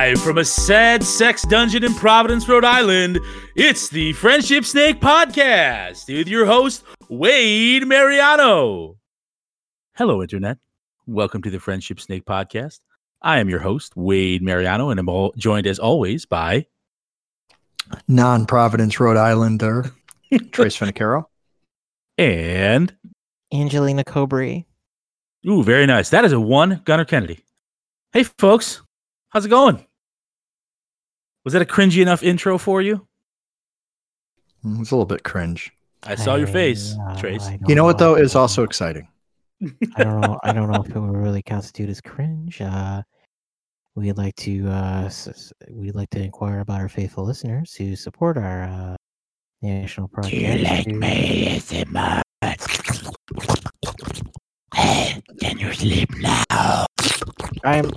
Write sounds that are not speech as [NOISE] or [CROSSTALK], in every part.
Live from a sad sex dungeon in Providence, Rhode Island, it's the Friendship Snake Podcast with your host, Wade Mariano. Hello, Internet. Welcome to the Friendship Snake Podcast. I am your host, Wade Mariano, and I'm all joined as always by non Providence, Rhode Islander, [LAUGHS] Trace Finicaro. and Angelina Cobry. ooh, very nice. That is a one Gunner Kennedy. Hey, folks, how's it going? Was that a cringy enough intro for you? Mm, It's a little bit cringe. I saw your face, uh, Trace. You don't know what, though, is I also exciting. [LAUGHS] I don't know. I don't know if it would really constitute as cringe. Uh, we'd like to. Uh, s- s- we'd like to inquire about our faithful listeners who support our uh, national project. Do you like me ASMR? Can you sleep now? I'm.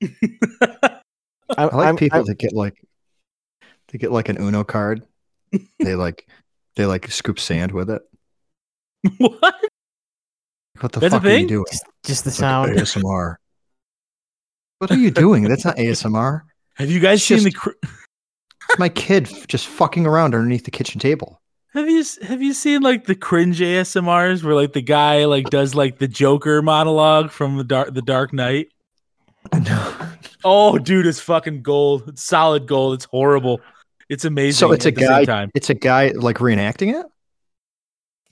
[LAUGHS] I, I like I'm- people I'm- that get like, they get like an Uno card. [LAUGHS] they like, they like scoop sand with it. [LAUGHS] what? What the That's fuck are you doing? just, just the It's like sound. ASMR. What are you doing? That's not ASMR. Have you guys It's seen the? Cr- [LAUGHS] my kid f- just fucking around underneath the kitchen table. have you have you seen like the cringe ASMRs where like the guy like does like the Joker monologue from the dark the Dark Knight? [LAUGHS] Oh, dude, it's fucking gold. It's solid gold. It's horrible. It's amazing. So it's a guy. Time. It's a guy like reenacting it.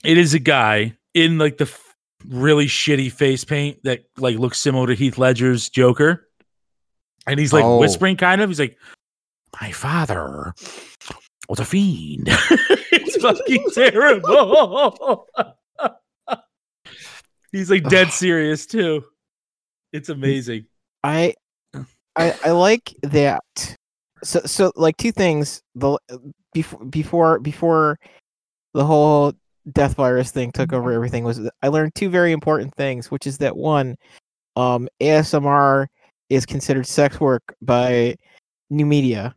It is a guy in like the f- really shitty face paint that like looks similar to Heath Ledger's Joker, and he's like Oh. whispering kind of. He's like, "My father was a fiend." [LAUGHS] it's fucking [LAUGHS] terrible. he's like dead serious too. It's amazing. I, I I like that. So so like two things. The before before before the whole death virus thing took over everything was I learned two very important things, which is that one, um, ASMR is considered sex work by new media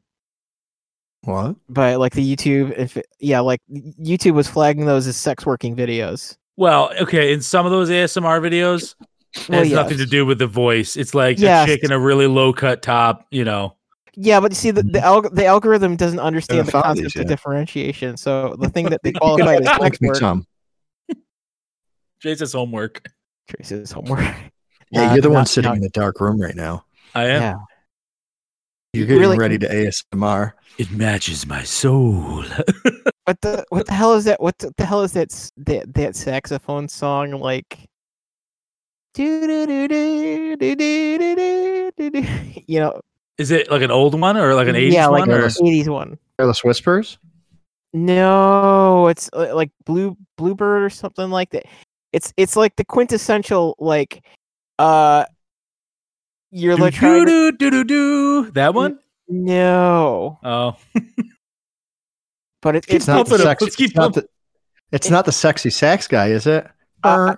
What? by like the YouTube. If it- yeah, like YouTube was flagging those as sex working videos. Well, okay, in some of those ASMR videos, it Well, has nothing to do with the voice. It's like Yes. a chick in a really low cut top, you know. Yeah, but you see, the the, alg- the algorithm doesn't understand the concept these of yet. differentiation. So the thing that they [LAUGHS] qualify as sex Make me work, some. Homework. Trace's homework. [LAUGHS] Yeah, Uh, you're the one sitting not- in the dark room right now. I am. Yeah. You're getting Really- ready to ASMR. It matches my soul. [LAUGHS] What the what the hell is that? What the, the hell is that that that saxophone song like? You know, Is it like an old one or like an 80s yeah, like one? an Or? Yes. eighties one. Careless Whispers. No, it's like blue bluebird or something like that. It's it's like the quintessential like, uh, you're Do, like do, to- do, do, do. That one? No, Oh. but it, it's It's not the sexy. Keep It's not the, it's not the sexy sax guy, is it? Uh,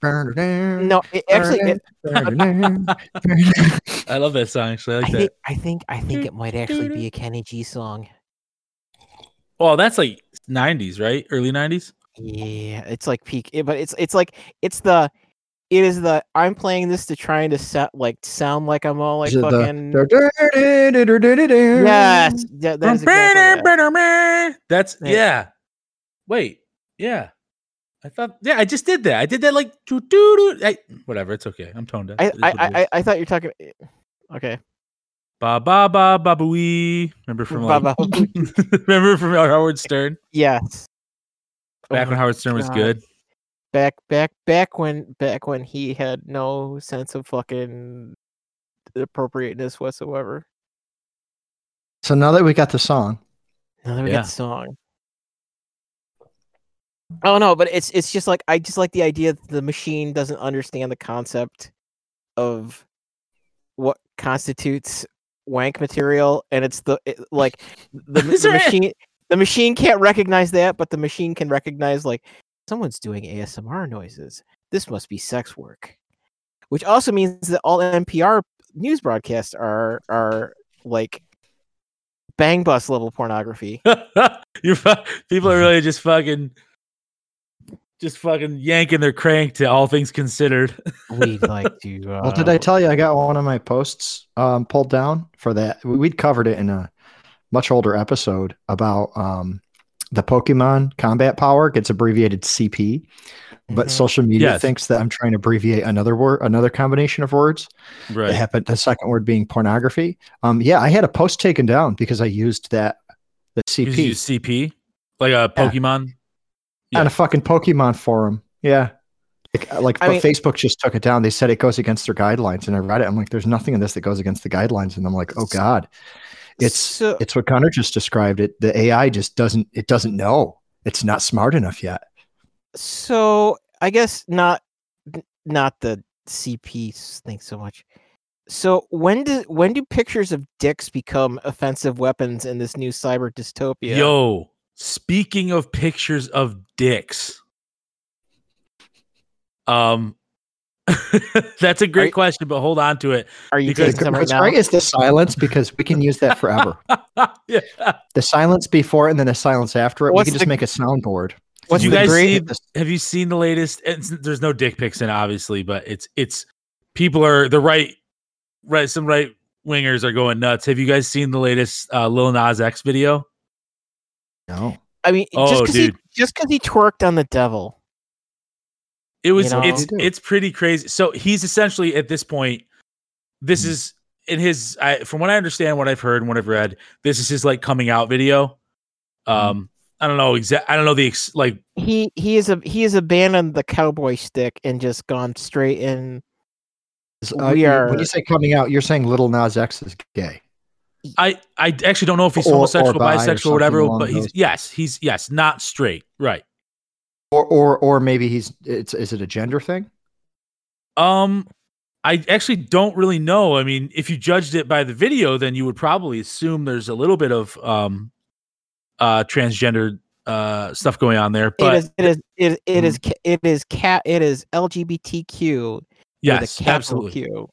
Burner, no. It, actually, it, [LAUGHS] I love that song, actually. I I like think. I think I think it might actually be a Kenny G song. Oh, that's like 90s, right? Early 90s? Yeah, it's like peak, but it's it's like it's the it is the I'm playing this to trying to set like sound like I'm all like Is it fucking the- [LAUGHS] yes, that, that is exactly it. That's, Yeah. yeah. Wait. Yeah. I thought, yeah, I just did that. I did that like, doo, doo, doo. I, whatever. It's okay. I'm toned down. I It is I, I. I thought you're talking. Okay, Ba ba ba ba booey. Remember from like, ba, [LAUGHS] remember from Howard Stern? yes. Oh Back when Howard Stern was good. back back back when back when he had no sense of fucking appropriateness whatsoever. So now that we got the song, Now that we Yeah. got the song. Oh no, but it's it's just like I just like the idea that the machine doesn't understand the concept of what constitutes wank material, and it's the it, like the, [LAUGHS] the [LAUGHS] machine the machine can't recognize that, but the machine can recognize like someone's doing ASMR noises. This must be sex work, which also means that all NPR news broadcasts are are like bang bus level pornography. [LAUGHS] You're people are really just fucking just fucking yanking their crank to all things considered. [LAUGHS] We'd [LAUGHS] like to. Uh, Well, did I tell you I got one of my posts um, pulled down for that? We- We'd covered it in a much older episode about um, the Pokemon combat power gets abbreviated CP, but Mhm. social media Yes. thinks that I'm trying to abbreviate another word, another combination of words. It right. happened. The second word being pornography. Um, yeah, I had a post taken down because I used that the You CP CP like a Pokemon. yeah. On a fucking Pokemon forum. Yeah. Like, uh, like but mean- Facebook just took it down. They said it goes against their guidelines, and I read it. I'm like, there's nothing in this that goes against the guidelines, and I'm like, oh god, it's So- it's what Connor just described. It the AI just doesn't it doesn't know. It's not smart enough yet. so I guess not not the CP s- thing so much. So when do when do pictures of dicks become offensive weapons in this new cyber dystopia? Yo, speaking of pictures of dicks. Um [LAUGHS] that's a great you- question, but hold on to it. are you because- taking some right now? great is the silence because we can use that forever. [LAUGHS] yeah. the silence before and then the silence after it. What's we can just the- make a soundboard. What's you guys great? see have you seen the latest it's, there's no dick pics in it, obviously, but it's it's people are the right right some right wingers are going nuts. Have you guys seen the latest uh Lil Nas X video? No. I mean, just Oh, because he dude. just because he twerked on the devil. It was know? it's it's pretty crazy. So he's essentially at this point, this Mhm. is in his I from what I understand, what I've heard and what I've read, this is his like coming out video. Um I don't know exact I don't know the ex- like He he is a he has abandoned the cowboy stick and just gone straight in. Uh, We are- when you say coming out, you're saying Lil Nas X is gay. I I actually don't know if he's Or- or homosexual, bi or bisexual, or whatever, but he's those- yes, he's yes, not straight. Right. Or or or maybe he's it's is it a gender thing? Um, I actually don't really know. I mean, if you judged it by the video, then you would probably assume there's a little bit of um, uh, transgender uh stuff going on there. But is it is it, it is ca- it is cat it is LGBTQ. with a yes, capital absolutely. Q.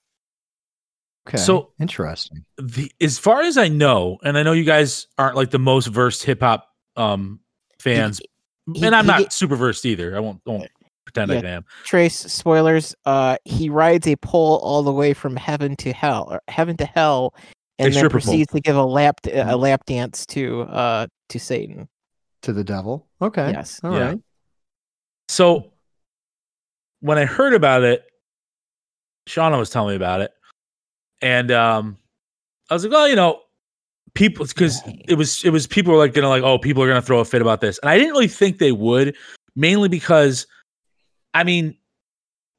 Okay. So- interesting. The as far as I know, and I know you guys aren't like the most versed hip hop um fans, he- and I'm he not get- super versed either. I won't won't pretend Yeah. I am. Trace spoilers. Uh, he rides a pole all the way from heaven to hell, or heaven to hell, and then stripper pole. proceeds to give a lap a lap dance to uh to Satan. To the devil. Okay. Yes. All right. Yeah. So when I heard about it, Shauna was telling me about it, and um, I was like, well, you know, people because it was it was people were like gonna like, oh, people are gonna throw a fit about this, and I didn't really think they would, mainly because, I mean.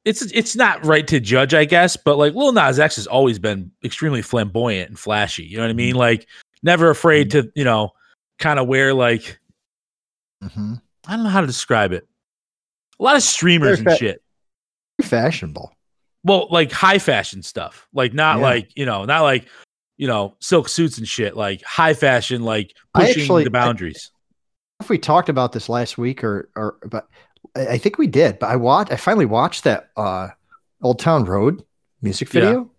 It's it's not right to judge, I guess, but like Lil Nas X has always been extremely flamboyant and flashy. You know what I mean? Like never afraid to, you know, kind of wear like Mm-hmm. I don't know how to describe it. A lot of streamers Very and fa- shit. Fashionable. Well, like high fashion stuff. Like not Yeah. like, you know, not like, you know, silk suits and shit. Like high fashion, like pushing actually- the boundaries. I, If we talked about this last week or or but I think we did, but I watched I finally watched that uh Old Town Road music video.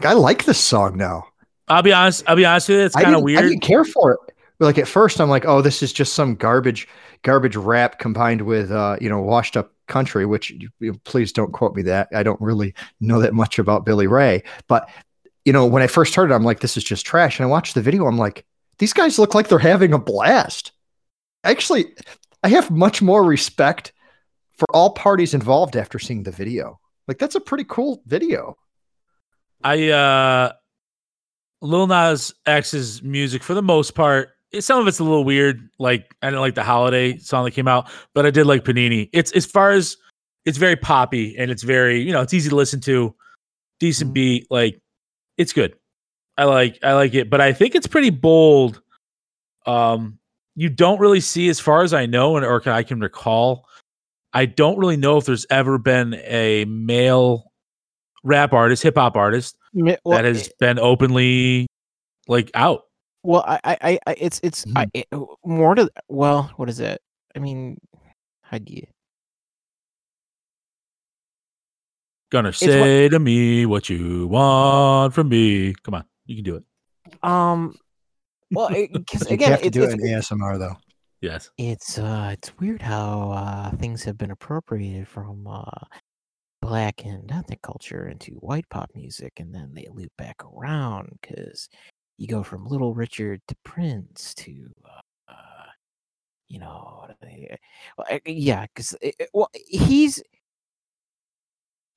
Like, I like this song now. I'll be honest, I'll be honest with you, it's kind of didn't- I weird. didn't care for it. Like at first, I'm like, oh, this is just some garbage, garbage rap combined with, uh, you know, washed up country. Which you, you- please don't quote me that. I don't really know that much about Billy Ray. But you know, when I first heard it, I'm like, this is just trash. And I watched the video. I'm like, these guys look like they're having a blast. Actually, I have much more respect for all parties involved after seeing the video. Like that's a pretty cool video. I uh Lil Nas X's music for the most part, some of it's a little weird. Like I didn't like the holiday song that came out, but I did like Panini. It's as far as it's very poppy and it's very, you know, it's easy to listen to, decent Mhm. beat, like it's good. I like I like it, but I think it's pretty bold. Um you don't really see as far as I know and or can, I can recall, I don't really know if there's ever been a male rap artist, hip hop artist that has been openly like out. Well, I, I, I- I, it's, it's I, it, more to. Well, what is it? I mean, how do you? Gonna what- say to me what you want from me. Come on, you can do it. Um, well, [LAUGHS] because You have to it's, do it in ASMR though. Yes. It's uh it's weird how uh things have been appropriated from uh black and ethnic culture into white pop music and then they loop back around cuz you go from Little Richard to Prince to uh you know eh, well, eh, yeah cuz well he's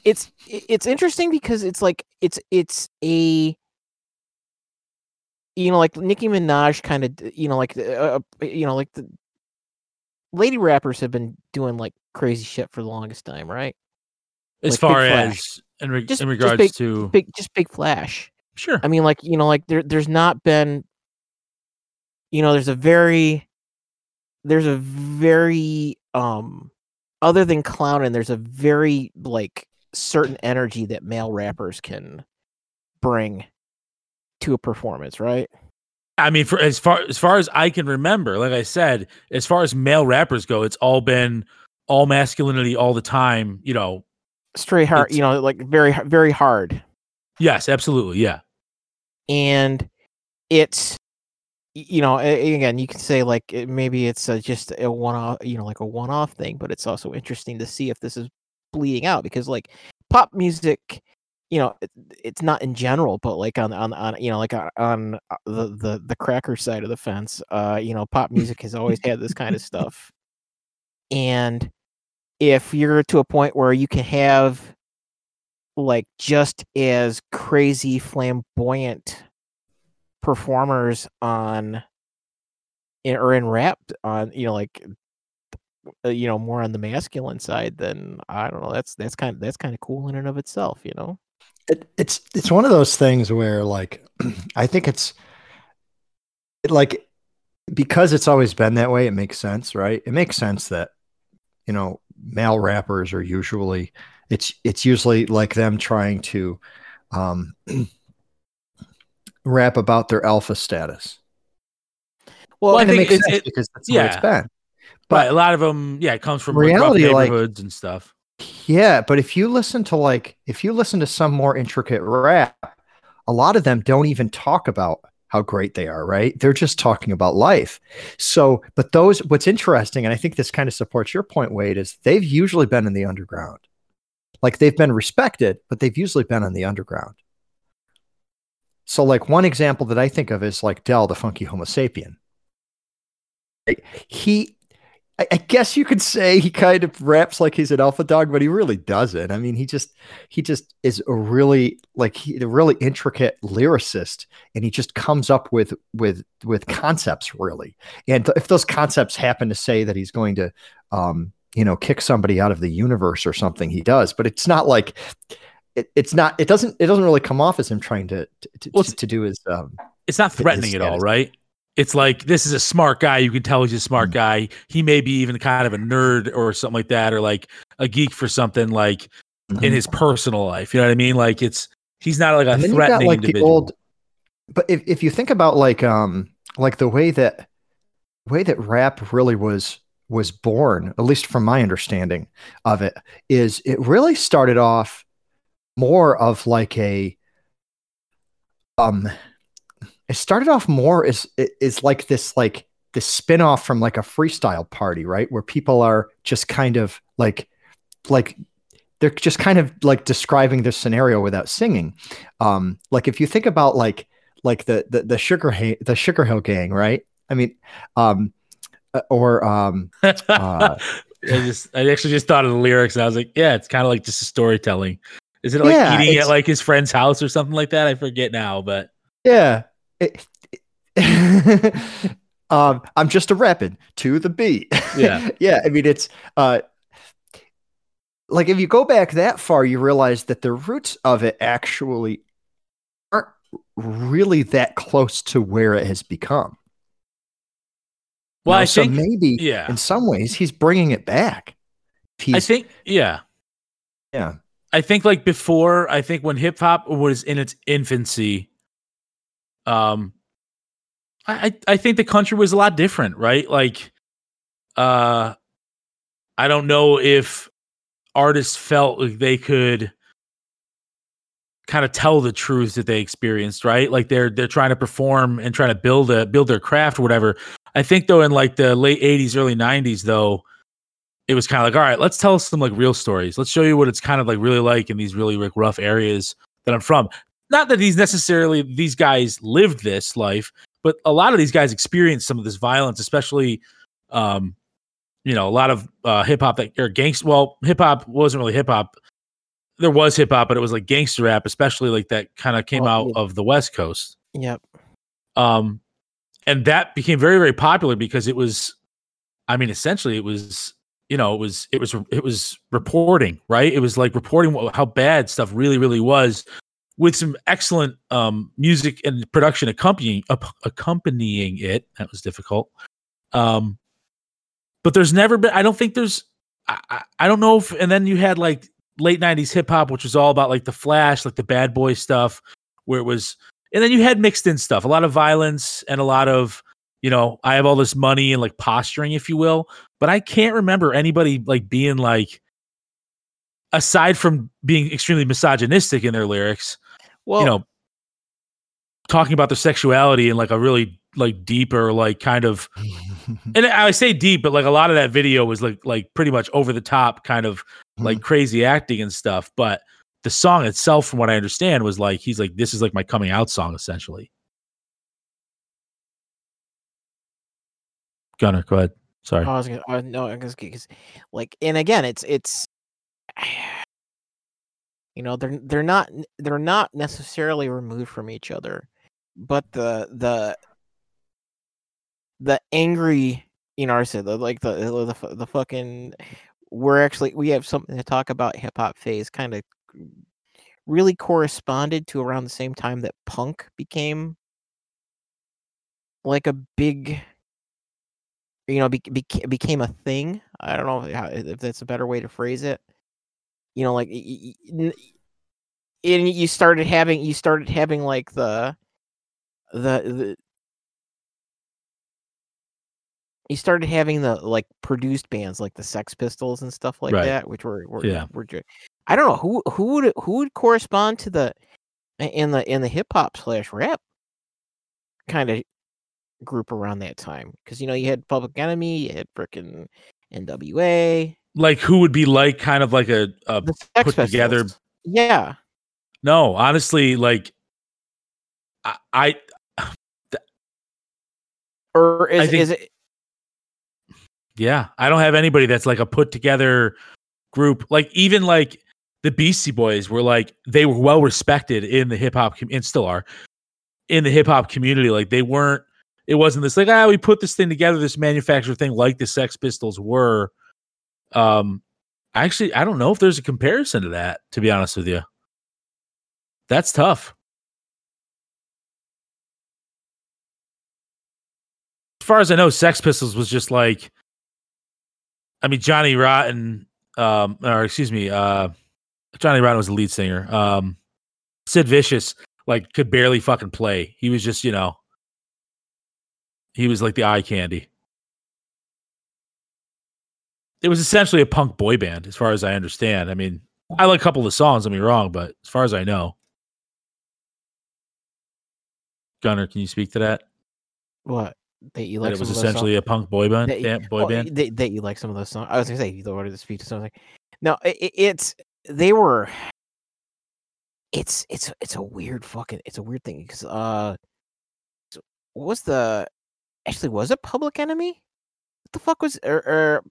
it's it's interesting because it's like it's it's a you know, like Nicki Minaj kind of, you know, like, uh, you know, like the lady rappers have been doing like crazy shit for the longest time, right? As Like far as in, re- Just- in just regards big- to Big, just big flash. Sure, I mean, like, you know, like there, there's not been, you know, there's a very, there's a very, um, other than clowning, there's a very like certain energy that male rappers can bring to a performance, right? I mean, for as far as far as I can remember, like I said, as far as male rappers go, it's all been all masculinity all the time. You know, Straight hard, you know, like very, very hard. yes, absolutely, yeah, and it's you know again you can say like maybe it's uh just a one off you know like a one off thing but it's also interesting to see if this is bleeding out because like pop music you know it, it's not in general but like on on, on you know like on, on uh, the, the the cracker side of the fence uh you know pop [LAUGHS] music has always had this kind of stuff. And if you're to a point where you can have like just as crazy flamboyant performers on in, or in rap on you know like uh, you know more on the masculine side then i don't know that's that's kind of that's kind of cool in and of itself you know it, it's it's one of those things where like [CLEARS THROAT] I think it's it, like because it's always been that way. It makes sense, right? It makes sense that you know male rappers are usually it's it's usually like them trying to um, [CLEARS THROAT] rap about their alpha status. well, Well, I it think sense it- because that's the way it's yeah. been. but a lot of them, yeah, it comes from Reality, like- neighborhoods and stuff. Yeah, but if you listen to like if you listen to some more intricate rap, a lot of them don't even talk about how great they are, right? They're just talking about life. So, but those what's interesting and I think this kind of supports your point Wade is they've usually been in the underground. Like they've been respected, but they've usually been in the underground. So like one example that I think of is like Del the Funky Homosapien. He I, guess you could say he kind of raps like he's an alpha dog, but he really doesn't. I mean, he just he just is a really like he, a really intricate lyricist, and he just comes up with with with concepts really. And if those concepts happen to say that he's going to, um, you know, kick somebody out of the universe or something, he does. But it's not like it, it's not. It doesn't. It doesn't really come off as him trying to to, Well, to, to do his. Um, It's not threatening at all, right? It's like this is a smart guy. You can tell he's a smart Mhm. guy. He may be even kind of a nerd or something like that, or like a geek for something like in his personal life. You know what I mean? Like it's he's not like a and then got threatening like the individual. old but if, if you think about like um like the way that way that rap really was was born at least from my understanding of it is it really started off more of like a um it started off more as is like this like this spin-off from like a freestyle party right? Where people are just kind of like like they're just kind of like describing this scenario without singing. Um like if you think about like like the the, the sugar ha- the Sugarhill Gang right? I mean um or um uh, [LAUGHS] I just I actually just thought of the lyrics and I was like, yeah, it's kind of like just a storytelling. Is it like Yeah, eating at like his friend's house or something like that? I forget now, but yeah It- [LAUGHS] um i'm just a rapping to the beat Yeah. [LAUGHS] yeah i mean it's uh like if you go back that far you realize that the roots of it actually aren't really that close to where it has become You well, know, I so think maybe yeah. in some ways he's bringing it back he's, I think yeah. yeah I think like before, I think when hip hop was in its infancy, um, I I think the country was a lot different, right? Like, uh, I don't know if artists felt like they could kind of tell the truths that they experienced, right? Like they're they're trying to perform and trying to build a build their craft or whatever. I think though in like the late 80s, early 90s though, it was kind of like, all right, let's tell some like real stories. Let's show you what it's kind of like really like in these really like rough areas that I'm from. Not that these necessarily these guys lived this life, but a lot of these guys experienced some of this violence, especially um, you know, a lot of uh hip hop that or gangster well, hip hop wasn't really hip hop. There was hip hop, but it was like gangster rap, especially like that kind of came Well, out yeah. of the West Coast. Yep. Um, and that became very, very popular because it was, I mean, essentially, it was, you know, it was, it was, it was reporting, right? It was like reporting how bad stuff really, really was, with some excellent um music and production accompanying up, accompanying it. That was difficult. Um, but there's never been. I don't think there's. I, I, I don't know if. And then you had like late '90s hip hop, which was all about like the Flash, like the bad boy stuff, where it was and then you had mixed in stuff a lot of violence and a lot of you know i have all this money and like posturing if you will but i can't remember anybody like being like aside from being extremely misogynistic in their lyrics Well, you know talking about their sexuality in like a really like deeper like kind of [LAUGHS] and i say deep but like a lot of that video was like like pretty much over the top kind of like crazy acting and stuff but the song itself from what i understand was like he's like this is like my coming out song essentially. Gunner go ahead. Sorry. I was gonna, uh, no, because like, and again, it's it's, [SIGHS] you know, they're they're not they're not necessarily removed from each other, but the the the angry, you know, I said the, like the the the, the fucking, we're actually we have something to talk about hip hop phase kind of really corresponded to around the same time that punk became like a big you know, bec- bec- became a thing. I don't know how, if that's a better way to phrase it. You know, like, and you started having, you started having like the, the, the, you started having the like produced bands like the Sex Pistols and stuff like Right. that, which were, were Yeah. were I don't know who who would who would correspond to the in the in the hip hop slash rap kind of group around that time because you know you had Public Enemy, you had frickin' NWA, like who would be like kind of like a, a put together Yeah, no honestly like i, I [SIGHS] or is, think- is it? Yeah, I don't have anybody that's like a put together group. Like even like the Beastie Boys were like they were well respected in the hip hop com- and still are in the hip hop community. Like they weren't. It wasn't this like ah we put this thing together, this manufactured thing like the Sex Pistols were. Um, actually, I don't know if there's a comparison to that. To be honest with you, that's tough. As far as I know, Sex Pistols was just like I mean, Johnny Rotten, um, or excuse me, uh, Johnny Rotten was the lead singer. Um, Sid Vicious, like, could barely fucking play. He was just, you know, he was like the eye candy. It was essentially a punk boy band, as far as I understand. I mean, I like a couple of the songs, get wrong, but as far as I know, Gunner, can you speak to that? What that you that like? it was some of those essentially songs? a punk boy band, that, band- boy well, band. That, that you like some of those songs. I was gonna say you wanted to speak to something. No, it, it- it's they were. It's it's it's a weird fucking it's a weird thing because uh, what was the actually was it Public Enemy? What the fuck was er, er,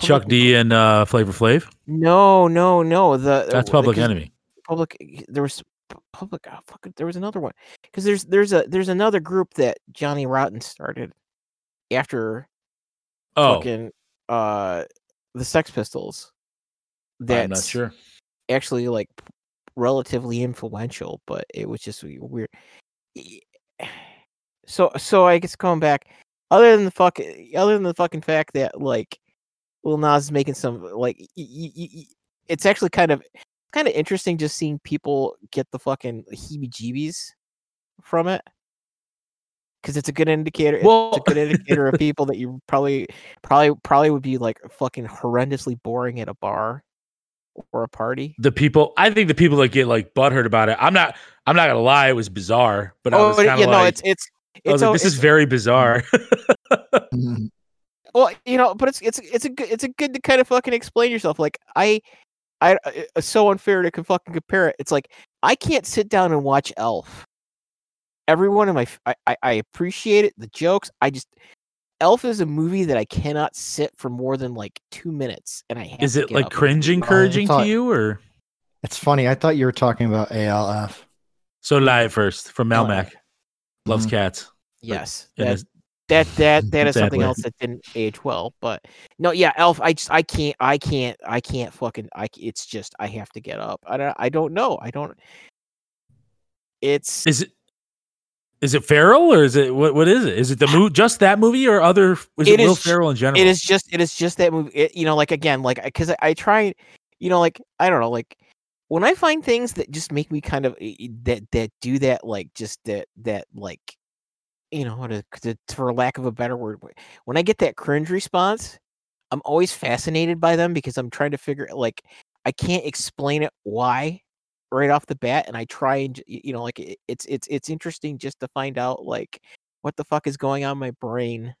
Chuck D and uh, Flavor Flav. No, no, no. The That's Public Enemy. Public. There was pu- public. Oh, fuck it, there was another one because there's there's a there's another group that Johnny Rotten started after Oh, fucking uh the Sex Pistols. I'm That's not sure. actually like relatively influential, but it was just weird. [SIGHS] So so I guess going back, other than the fuck, other than the fucking fact that like Lil Nas is making some like y- y- y- it's actually kind of kind of interesting just seeing people get the fucking heebie-jeebies from it because it's a good indicator. It's a good indicator of people that you probably probably probably would be like fucking horrendously boring at a bar. or a party. The people, I think the people that get like butthurt about it. I'm not. I'm not gonna lie. It was bizarre, but I Oh, was but kind yeah, of no, it's it's I it's like, this is very bizarre. Mhm. [LAUGHS] well, you know, but it's it's it's a good it's a good to kind of fucking explain yourself. Like I, I it's so unfair to co- fucking compare it. It's like I can't sit down and watch Elf. Everyone in my I I appreciate it, the jokes. I just Elf is a movie that I cannot sit for more than like two minutes, and I have is to it get like cringe encouraging thought- to you, or It's funny. I thought you were talking about ALF. so did I at first from Melmac? Loves Mhm. cats. Yes, in that his- that that that is something else that didn't age well. But no, yeah, Elf. I just I can't I can't I can't fucking I. It's just I have to get up. I don't I don't know. I don't. It's Is it? Is it Ferrell or is it what? What is it? Is it the movie? Just that movie or other? Is it, It Will Ferrell in general? it is just it is just that movie. It, you know, like again, like because I, I try, you know, like I don't know, like when I find things that just make me kind of eh, eh, that that do that, like just that that like, you know, to, to, for lack of a better word, when I get that cringe response, I'm always fascinated by them because I'm trying to figure like I can't explain it why right off the bat, and I try and you know, like it, it's it's it's interesting just to find out like what the fuck is going on my brain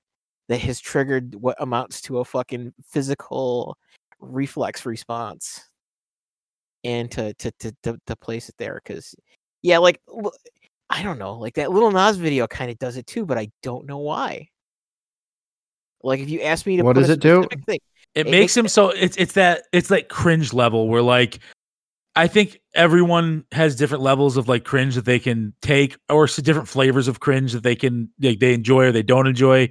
that has triggered what amounts to a fucking physical reflex response and to to to to, to place it there because yeah like i don't know like that Lil Nas video kind of does it too but i don't know why like if you ask me to What put does a it do? thing, it it makes makes him so it's it's that it's like cringe level where like I think everyone has different levels of like cringe that they can take or different flavors of cringe that they can like they enjoy or they don't enjoy.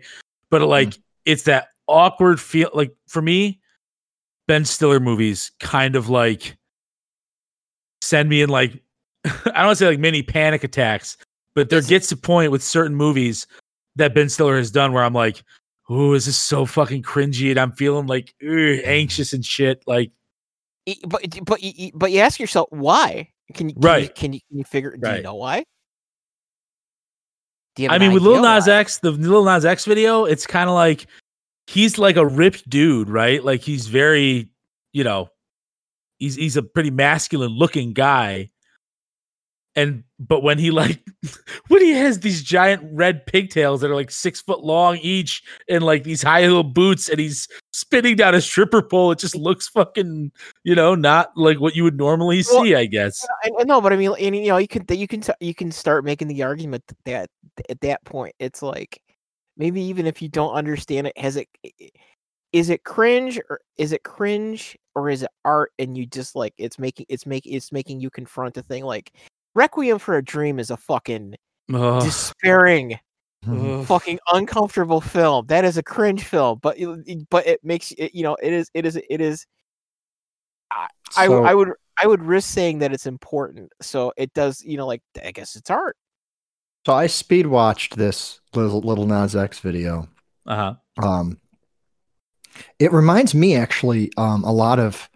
But mm-hmm. like it's that awkward feel like for me, Ben Stiller movies kind of like send me in like [LAUGHS] I don't say like mini panic attacks, but there gets a point with certain movies that Ben Stiller has done where I'm like, oh, this is so fucking cringy, and I'm feeling like anxious and shit. Like, but but but you ask yourself why can you can Right. you, can you can you figure do you Right. know why you I mean, with Lil Nas why? X, the Lil Nas X video, it's kind of like he's like a ripped dude, right? Like he's very, you know, he's he's a pretty masculine looking guy. And but when he like [LAUGHS] when he has these giant red pigtails that are like six foot long each and like these high heel boots and he's spinning down a stripper pole, it just looks fucking, you know, not like what you would normally Well, see, I guess. I, I know, but I mean, and, you know, you can you can you can start making the argument that at that point, it's like maybe even if you don't understand it, has it is it cringe or is it cringe or is it art? And you just like it's making it's making it's making you confront a thing like Requiem for a Dream is a fucking Ugh. despairing. Ugh. fucking uncomfortable film. That is a cringe film, but you- but it makes it you know it is it is it is. I I w- So- I would I would risk saying that it's important. So it does, you know, like I guess it's art. So I speed watched this little little Nas X video. Uh-huh. Um, it reminds me actually um, a lot of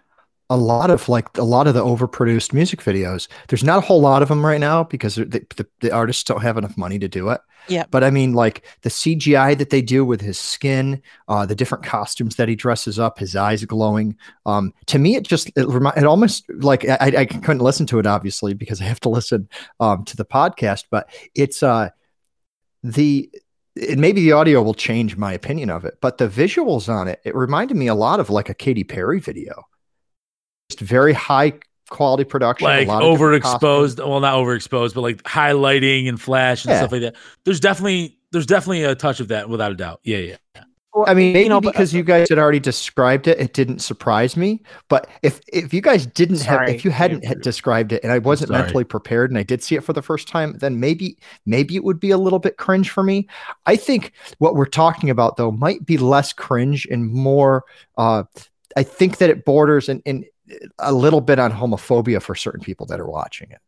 a lot of like a lot of the overproduced music videos. There's not a whole lot of them right now because the, the, the artists don't have enough money to do it. Yeah. But I mean, like the CGI that they do with his skin, uh, the different costumes that he dresses up, his eyes glowing. Um, to me, it just it, remi- it almost like I, I couldn't listen to it obviously because I have to [LAUGHS] listen um, to the podcast, but it's uh the and maybe the audio will change my opinion of it, but the visuals on it, it reminded me a lot of like a Katy Perry video. Just very high quality production, like a lot of overexposed well not overexposed but like highlighting and flash and Yeah. stuff like that there's definitely there's definitely a touch of that without a doubt yeah yeah Well, I mean, maybe you know, but- because you guys had already described it, it didn't surprise me. But if if you guys didn't have, if you hadn't had described it, and I wasn't sorry. mentally prepared, and I did see it for the first time, then maybe maybe it would be a little bit cringe for me. I think what we're talking about though might be less cringe and more. Uh, I think that it borders in, in a little bit on homophobia for certain people that are watching it.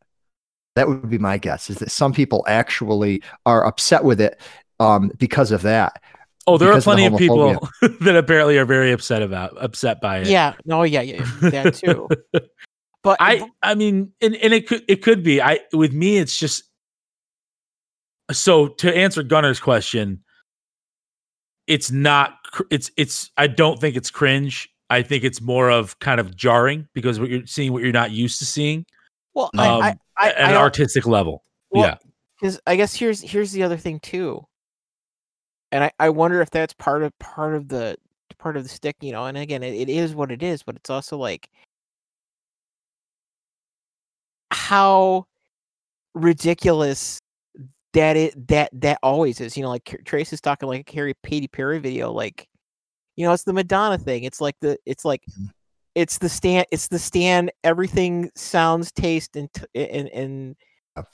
That would be my guess. Is that some people actually are upset with it um, because of that. oh there are Because of the plenty of people [LAUGHS] that apparently are very upset about upset by it yeah, no, yeah, yeah, that too. [LAUGHS] But i i mean and, and it could it could be i with me it's just so to answer gunner's question it's not cr- it's it's i don't think it's cringe I think it's more of kind of jarring because what you're seeing what you're not used to seeing Well, um, I, I, I, at an artistic level. well, yeah. because I guess here's here's the other thing too, and I, I wonder if that's part of part of the part of the stick, you know. And again, it, it is what it is, but it's also like how ridiculous that it that that always is. You know, like Trace is talking like a Carrie Katy Perry video, like you know, it's the Madonna thing. It's like the it's like Mhm. it's the stand it's the stand everything sounds taste and t- and and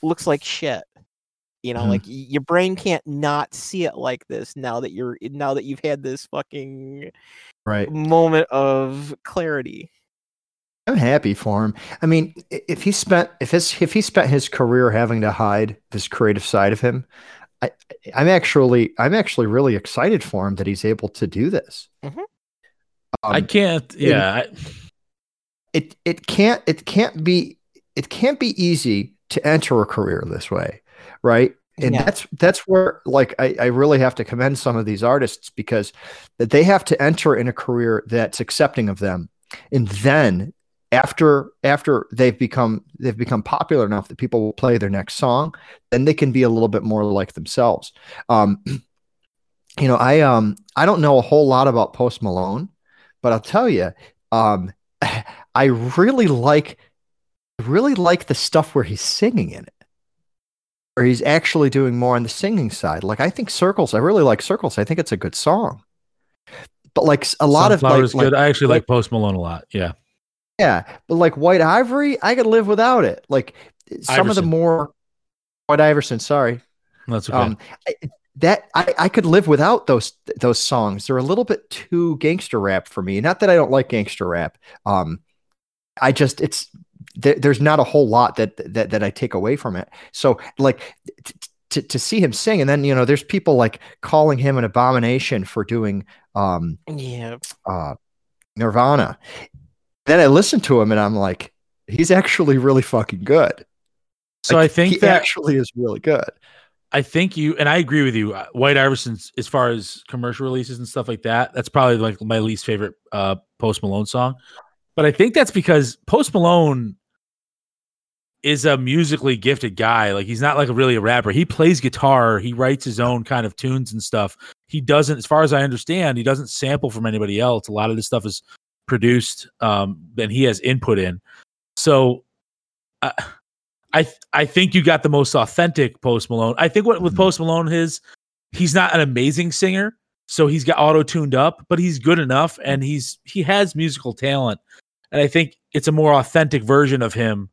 looks like shit you know Mhm. like your brain can't not see it like this now that you're now that you've had this fucking Right. moment of clarity I'm happy for him. I mean, if he spent if his if he spent his career having to hide this creative side of him, I I'm actually I'm actually really excited for him that he's able to do this. Mhm. I Um, can't. Yeah. I, it it can't it can't be it can't be easy to enter a career this way, right? And Yeah. that's that's where like I, I really have to commend some of these artists because that they have to enter in a career that's accepting of them, and then after after they've become they've become popular enough that people will play their next song, then they can be a little bit more like themselves. Um, [CLEARS THROAT] you know, I um I don't know a whole lot about Post Malone, but I'll tell you, um, [LAUGHS] I really like really like the stuff where he's singing in it. Where he's actually doing more on the singing side. Like I think Circles, I really like Circles. I think it's a good song. But like a lot of like, Sunflower's like good. I actually like- like Post Malone a lot. Yeah. Yeah, but like White Ivory, I could live without it. Like some of the more White Iverson, sorry. That's okay. Um, I, that I, I could live without those those songs. They're a little bit too gangster rap for me. Not that I don't like gangster rap. Um, I just it's there, there's not a whole lot that that that I take away from it. So like t- t- to to see him sing, and then you know there's people like calling him an abomination for doing um yeah uh Nirvana. Then I listen to him and I'm like, he's actually really fucking good. so Like, I think he that actually is really good. I think you and I agree with you. uh, White Iverson's as far as commercial releases and stuff like that. That's probably like my least favorite uh, Post Malone song. But I think that's because Post Malone is a musically gifted guy. Like he's not like a really a rapper. He plays guitar. He writes his own kind of tunes and stuff. He doesn't, as far as I understand, he doesn't sample from anybody else. A lot of this stuff is produced um, and he has input in. So uh, I th- I think you got the most authentic Post Malone. I think what with Mhm. Post Malone is he's not an amazing singer, so he's got auto tuned up, but he's good enough and he's he has musical talent. And I think it's a more authentic version of him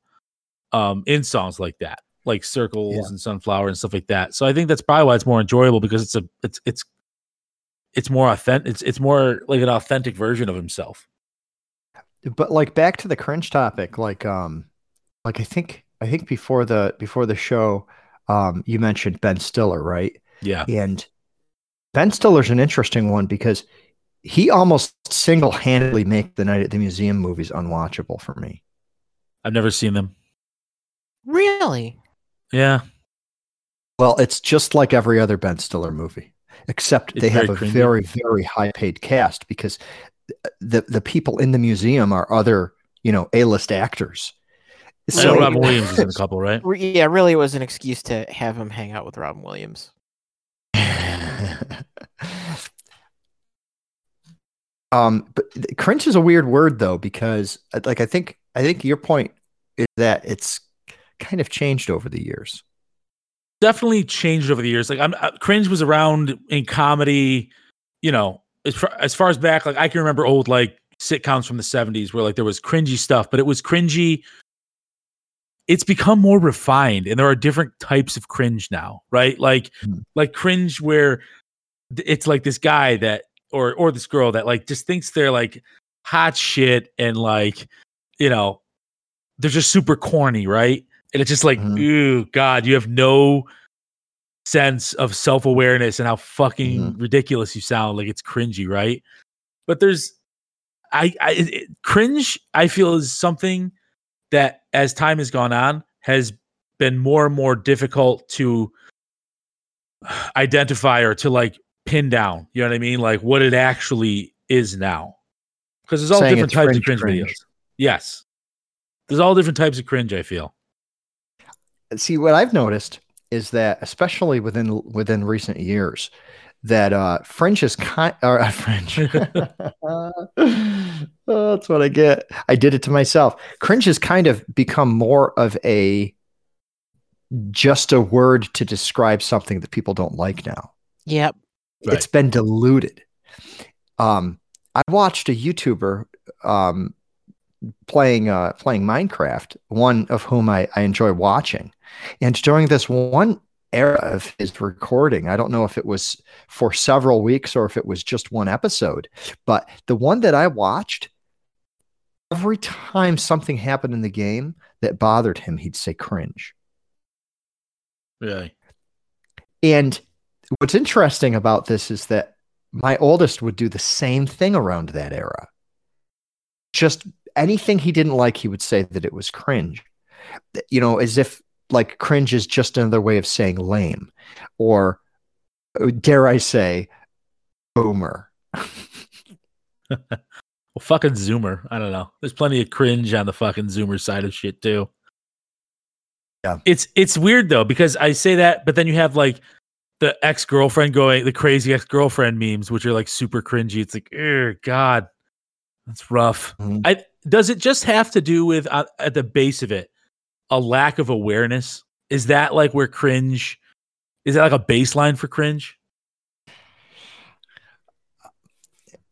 um in songs like that, like Circles Yeah. and Sunflower and stuff like that. So I think that's probably why it's more enjoyable because it's a it's it's it's more authentic it's it's more like an authentic version of himself. But like back to the cringe topic, like um like I think I think before the before the show, um, you mentioned Ben Stiller, right? Yeah. And Ben Stiller's an interesting one because he almost single-handedly make the Night at the Museum movies unwatchable for me. I've never seen them. really Yeah. Well, it's just like every other Ben Stiller movie, except It's they have a cringy. very, very high paid cast because the the people in the museum are other, you know, A list actors. I know So- Robin Williams is in a couple, right? Yeah really it was an excuse to have him hang out with robin williams [LAUGHS] um, but cringe is a weird word though because, uh, like, I think I think your point is that it's kind of changed over the years. definitely changed over the years. Like I'm uh, cringe was around in comedy, you know, as far, as far as back, like I can remember old like sitcoms from the 70s where like there was cringy stuff, but it was cringy. It's become more refined and there are different types of cringe now, right? Like Mhm. like cringe where it's like this guy that or or this girl that like just thinks they're like hot shit and like, you know, they're just super corny, right? And it's just like, Mhm. ooh, God, you have no sense of self awareness and how fucking mm-hmm. ridiculous you sound. Like it's cringy, right? But there's, I, I it- cringe. I feel is something that as time has gone on has been more and more difficult to identify or to like pin down. You know what I mean? Like what it actually is now. because there's all Saying different types of cringe, cringe, cringe. videos. Yes, there's all different types of cringe. I feel. see what I've noticed is that especially within within recent years that uh French is kind or uh, French. [LAUGHS] [LAUGHS] oh, that's what I get. I did it to myself. Cringe has kind of become more of a just a word to describe something that people don't like now. Yep. Right. It's been diluted. Um, I watched a YouTuber um, playing uh, playing Minecraft, one of whom I, I enjoy watching. And during this one era of his recording, I don't know if it was for several weeks or if it was just one episode, but the one that I watched, every time something happened in the game that bothered him, he'd say cringe. Really. And what's interesting about this is that my oldest would do the same thing around that era. Just anything he didn't like, he would say that it was cringe. You know, as if like cringe is just another way of saying lame or dare I say boomer. [LAUGHS] Well, fucking Zoomer. I don't know. There's plenty of cringe on the fucking Zoomer side of shit too. Yeah. It's it's weird though because I say that, but then you have like the ex girlfriend going, the crazy ex girlfriend memes, which are like super cringy. It's like, oh god, that's rough. Mhm. I does it just have to do with uh, at the base of it a lack of awareness? Is that like where cringe? Is that like a baseline for cringe?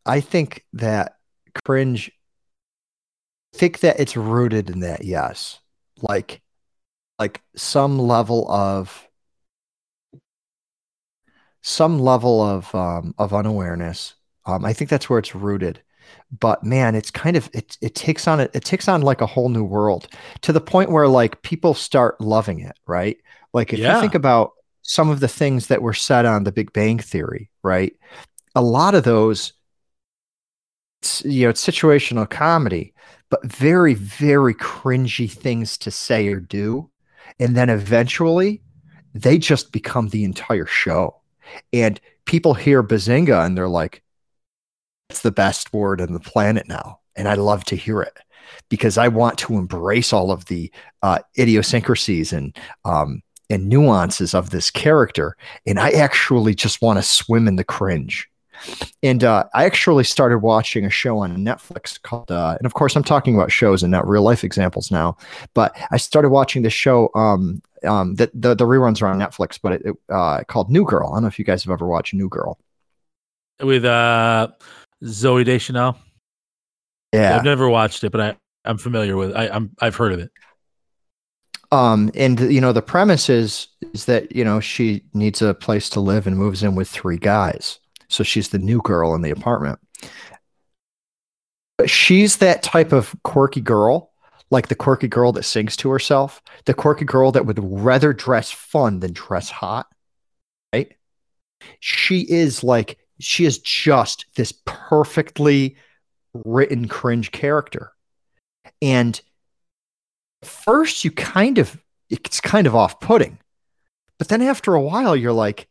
I think that cringe think that it's rooted in that, yes. Like like some level of some level of um of unawareness. Um I think that's where it's rooted. But man, it's kind of it it takes on it it takes on like a whole new world to the point where like people start loving it, right? Like if Yeah. you think about some of the things that were said on the Big Bang Theory, right? A lot of those you know, it's situational comedy, but very, very cringy things to say or do. And then eventually they just become the entire show. And people hear Bazinga and they're like, it's the best word on the planet now. And I love to hear it because I want to embrace all of the uh, idiosyncrasies and, um, and nuances of this character. And I actually just want to swim in the cringe. And uh, I actually started watching a show on Netflix called, uh, and of course, I'm talking about shows and not real life examples now. But I started watching this show um, um, that the, the reruns are on Netflix, but it, it, uh, called New Girl. I don't know if you guys have ever watched New Girl. With uh Zooey Deschanel. Yeah. I've never watched it, but I I'm familiar with. I, I'm I've heard of it. Um, and you know, the premise is is that you know she needs a place to live and moves in with three guys. So she's the new girl in the apartment. But she's that type of quirky girl, like the quirky girl that sings to herself, the quirky girl that would rather dress fun than dress hot. Right? She is like she is just this perfectly written cringe character. And first you kind of it's kind of off-putting but then after a while you're like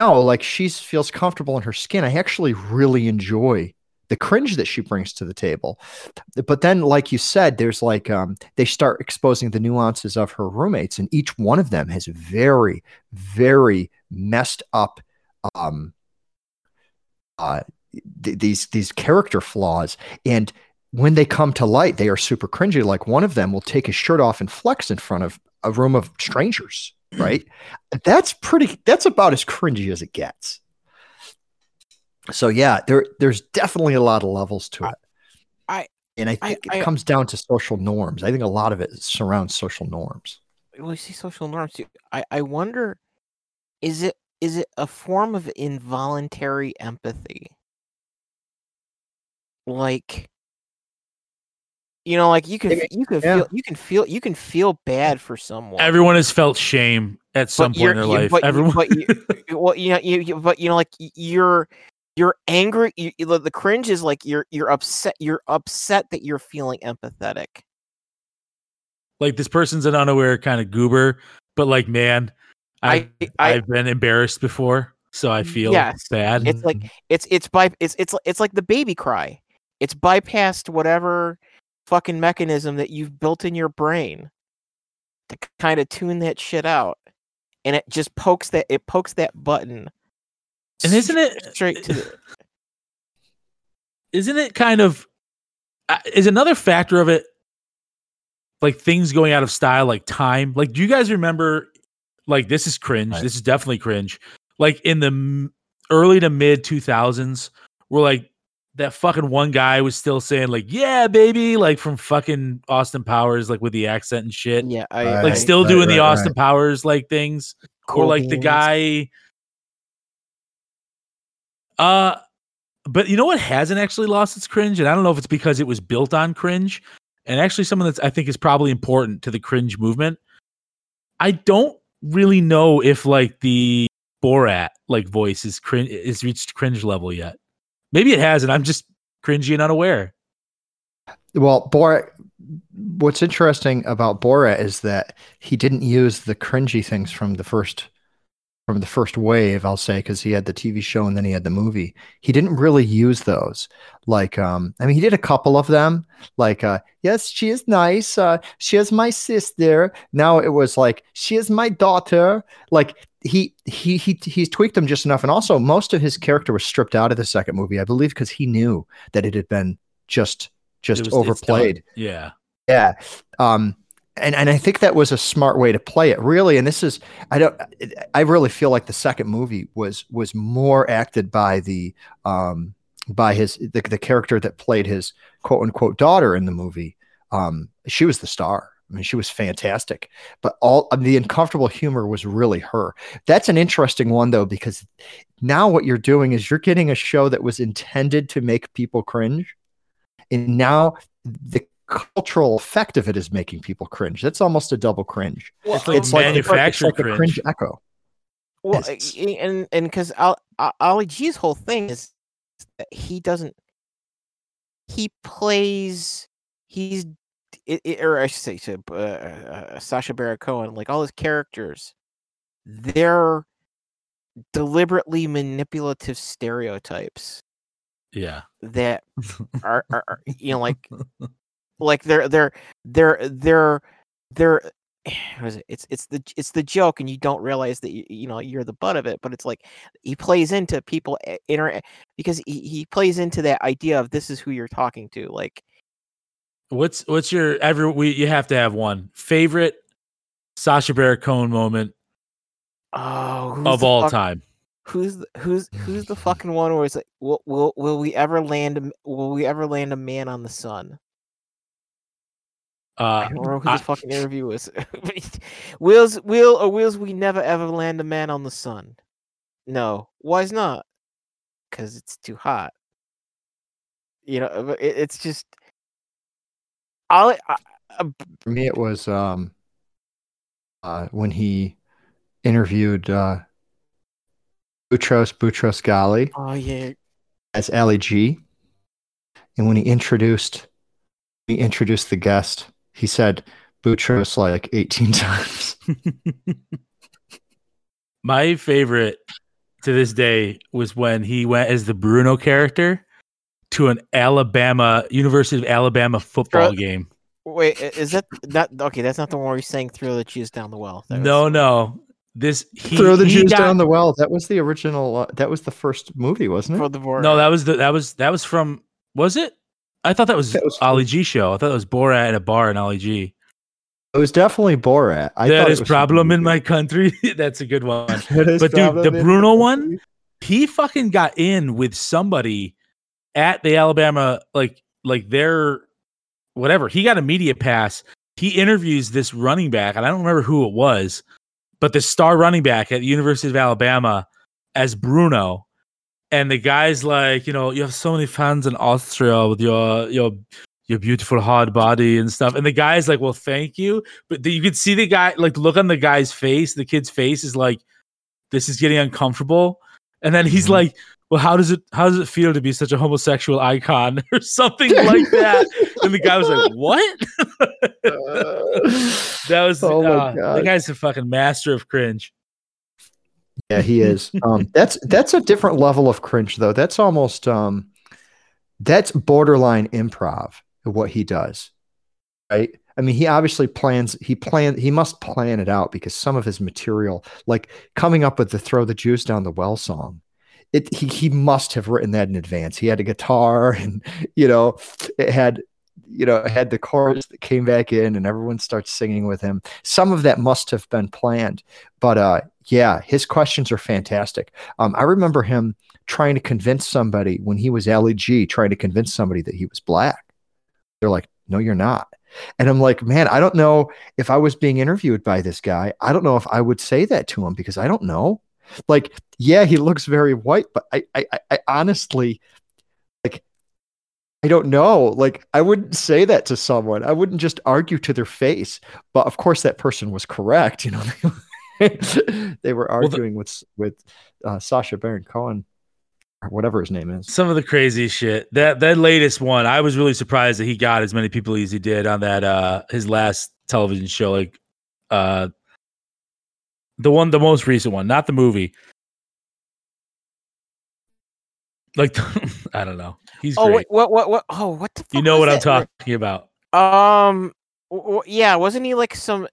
no like she feels comfortable in her skin i actually really enjoy the cringe that she brings to the table but then like you said there's like um, they start exposing the nuances of her roommates and each one of them has very very messed up um uh th- these these character flaws and when they come to light, they are super cringy. Like one of them will take his shirt off and flex in front of a room of strangers, right? that's pretty, that's about as cringy as it gets. So yeah, there there's definitely a lot of levels to it. I- and I I- think I- it comes down to social norms. I think a lot of it surrounds social norms. we see social norms. I, I wonder is it is it a form of involuntary empathy? Like you know, like you can you can yeah. feel you can feel you can feel bad for someone. Everyone has felt shame at some point in their you- life. but you- Everyone. but [LAUGHS] you- well, you know, you, you but you know, like you're you're angry. You, you- the cringe is like you're you're upset. You're upset that you're feeling empathetic. like this person's an unaware kind of goober, but like, man, I, I I've been embarrassed before, so I feel Yes. bad. it's like it's it's by it's it's it's like the baby cry. it's bypassed whatever fucking mechanism that you've built in your brain to kind of tune that shit out and it just pokes that it pokes that button And isn't it straight to the [LAUGHS] isn't it kind of uh, is another factor of it like things going out of style like time like do you guys remember like this is cringe. Right. this is definitely cringe. Like in the m- early to mid 2000s we're like that fucking one guy was still saying like yeah baby like from fucking austin powers like with the accent and shit. Yeah I, Right, like still right, doing the austin right. powers like things. Or like the guy uh but you know what hasn't actually lost its cringe? And i don't know if it's because it was built on cringe. And actually something that's i think is probably important to the cringe movement. I don't really know if like the borat like voice is cringe is reached cringe level yet maybe it has and i'm just cringy and unaware Well, Borat. What's interesting about Borat is that he didn't use the cringy things from the first from the first wave. I'll say because he had the TV show and then he had the movie. He didn't really use those. Like, um, I mean, he did a couple of them. Like, uh, yes, she is nice. Uh, she is my sister. Now it was like she is my daughter. Like he he he he's tweaked them just enough. And also, most of his character was stripped out of the second movie, I believe, because he knew that it had been just just was- overplayed. yeah Yeah. Um, and, and I think that was a smart way to play it, really. And this is, I don't, I really feel like the second movie was was more acted by the, um, by his the, the character that played his quote unquote daughter in the movie. Um, she was the star. I mean, she was fantastic. But all of the uncomfortable humor was really her. That's an interesting one though, because now what you're doing is you're getting a show that was intended to make people cringe, and now the cultural effect of it is making people cringe. That's almost a double cringe. It's like it's like, it's like a cringe. cringe echo. Well, It's- uh, and and because Ali G's whole thing is that he doesn't. He plays. He's, it, it- or I should say, so, uh, uh, Sacha Baron Cohen, like all his characters, they're deliberately manipulative stereotypes yeah that [LAUGHS] are, are, are you know like like they're they're they're they're they're [SIGHS] what is it? It's it's the it's the joke, and you don't realize that you, you know you're the butt of it. But it's like he plays into people eh, inter because he, he plays into that idea of this is who you're talking to. Like What's what's your every we you have to have one favorite Sacha Baron Cohen moment oh, of all fuck- time? Who's the, who's who's the fucking one where it's like will will will we ever land will we ever land a man on the sun? I Uh, don't remember who I- this fucking interview was. [LAUGHS] Wills, will or wills we never ever land a man on the sun? No, why's not? Because it's too hot. You know, it, it's just. I'll, I, I, For me, it was um, uh, when he interviewed uh, Boutros Boutros Ghali oh yeah, as Ali G, and when he introduced he introduced the guest, he said Boutros like eighteen times. [LAUGHS] my favorite to this day was when he went as the Bruno character to an Alabama University of Alabama football Throw- game. wait, is that that okay? That's not the one where he's saying "throw the cheese down the well." That No, was- no. This he Throw the he Jews got- down the well. That was the original. Uh, that was the first movie, wasn't it? for the. No, that was the that was that was from was it? I thought that was, That was- G show. I thought it was Borat at a bar in Ali G. It was definitely Borat. I That thought it is problem in my country. [LAUGHS] That's a good one. [LAUGHS] But dude, the Bruno one? he fucking got in with somebody at the Alabama, like like their whatever. He got a media pass. He interviews this running back, and I don't remember who it was, but the star running back at the University of Alabama as Bruno. And the guy's like, you know, you have so many fans in Austria with your your your beautiful hard body and stuff. And the guy's like, well, thank you. But the, you could see the guy like look on the guy's face. The kid's face is like, this is getting uncomfortable. And then he's Mhm. like, well, how does it how does it feel to be such a homosexual icon [LAUGHS] or something [LAUGHS] like that? and the guy was like, what? [LAUGHS] that was Oh uh, the guy's a fucking master of cringe. Yeah, he is. [LAUGHS] Um, that's that's a different level of cringe, though. That's almost um, that's borderline improv what he does right i mean he obviously plans he plan he must plan it out because some of his material like coming up with the throw the juice down the well song it he, he must have written that in advance he had a guitar [LAUGHS] and you know it had you know had the chorus that came back in and everyone starts singing with him some of that must have been planned but uh yeah his questions are fantastic um i remember him trying to convince somebody when he was Ali G, trying to convince somebody that he was black. They're like, no, you're not. And I'm like, man, I don't know if I was being interviewed by this guy. I don't know if I would say that to him because I don't know. Like, yeah, he looks very white, but I, I, I honestly, I don't know. Like, I wouldn't say that to someone. I wouldn't just argue to their face. But of course, that person was correct. [LAUGHS] You know, they were arguing well, the- with with uh, Sacha Baron Cohen or whatever his name is. Some of the crazy shit. That that latest one, I was really surprised that he got as many people as he did on that uh his last television show. Like uh the one the most recent one, not the movie. Like [LAUGHS] I don't know. He's oh great. wait, what what what oh what the fuck? you know what I'm talking about. Um w- yeah, wasn't he like some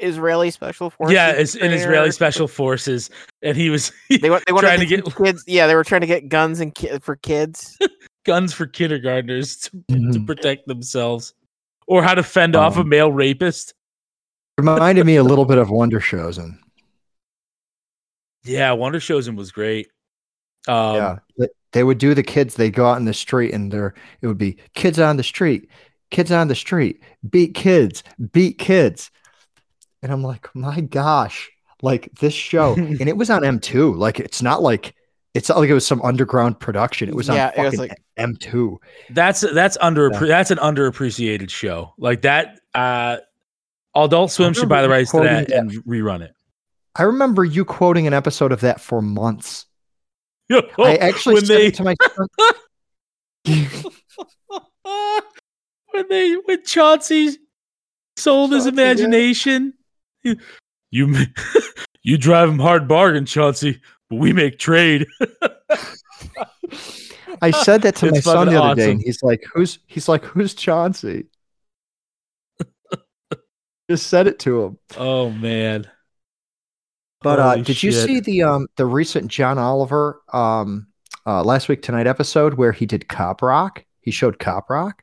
Israeli special forces? Yeah, it's in Israeli special forces, and he was [LAUGHS] They want they wanted trying to to get kids. Yeah, they were trying to get guns and ki- for kids. [LAUGHS] guns for kindergartners to, to Mhm. protect themselves, or how to fend off a Um, male rapist. Reminded me a little bit of Wonder Showzen Yeah, Wonder Showzen was great. Um, yeah, they, they would do the kids. They'd go out in the street, and there it would be kids on the street, kids on the street, beat kids, beat kids, and I'm like, my gosh, like this show, [LAUGHS] and it was on M2. Like it's not like it's not like it was some underground production. It was Yeah, on it was fucking like- M2. That's that's under Yeah. that's an underappreciated show. Like that. Uh, Adult Swim should buy the rights to that quoting and rerun it. I remember you quoting an episode of that for months. I I [LAUGHS] actually when said they to my son. [LAUGHS] when they when Chauncey sold his Chauncey, yeah. imagination. You you, [LAUGHS] you drive him hard bargain, Chauncey, but we make trade. I said that to It's my son the other day, and he's like, "Who's?" He's like, "Who's Chauncey?" Just said it to him. Oh man. But uh, Holy did you see the um the recent John Oliver um uh, last week tonight episode where he did Cop Rock? He showed Cop Rock.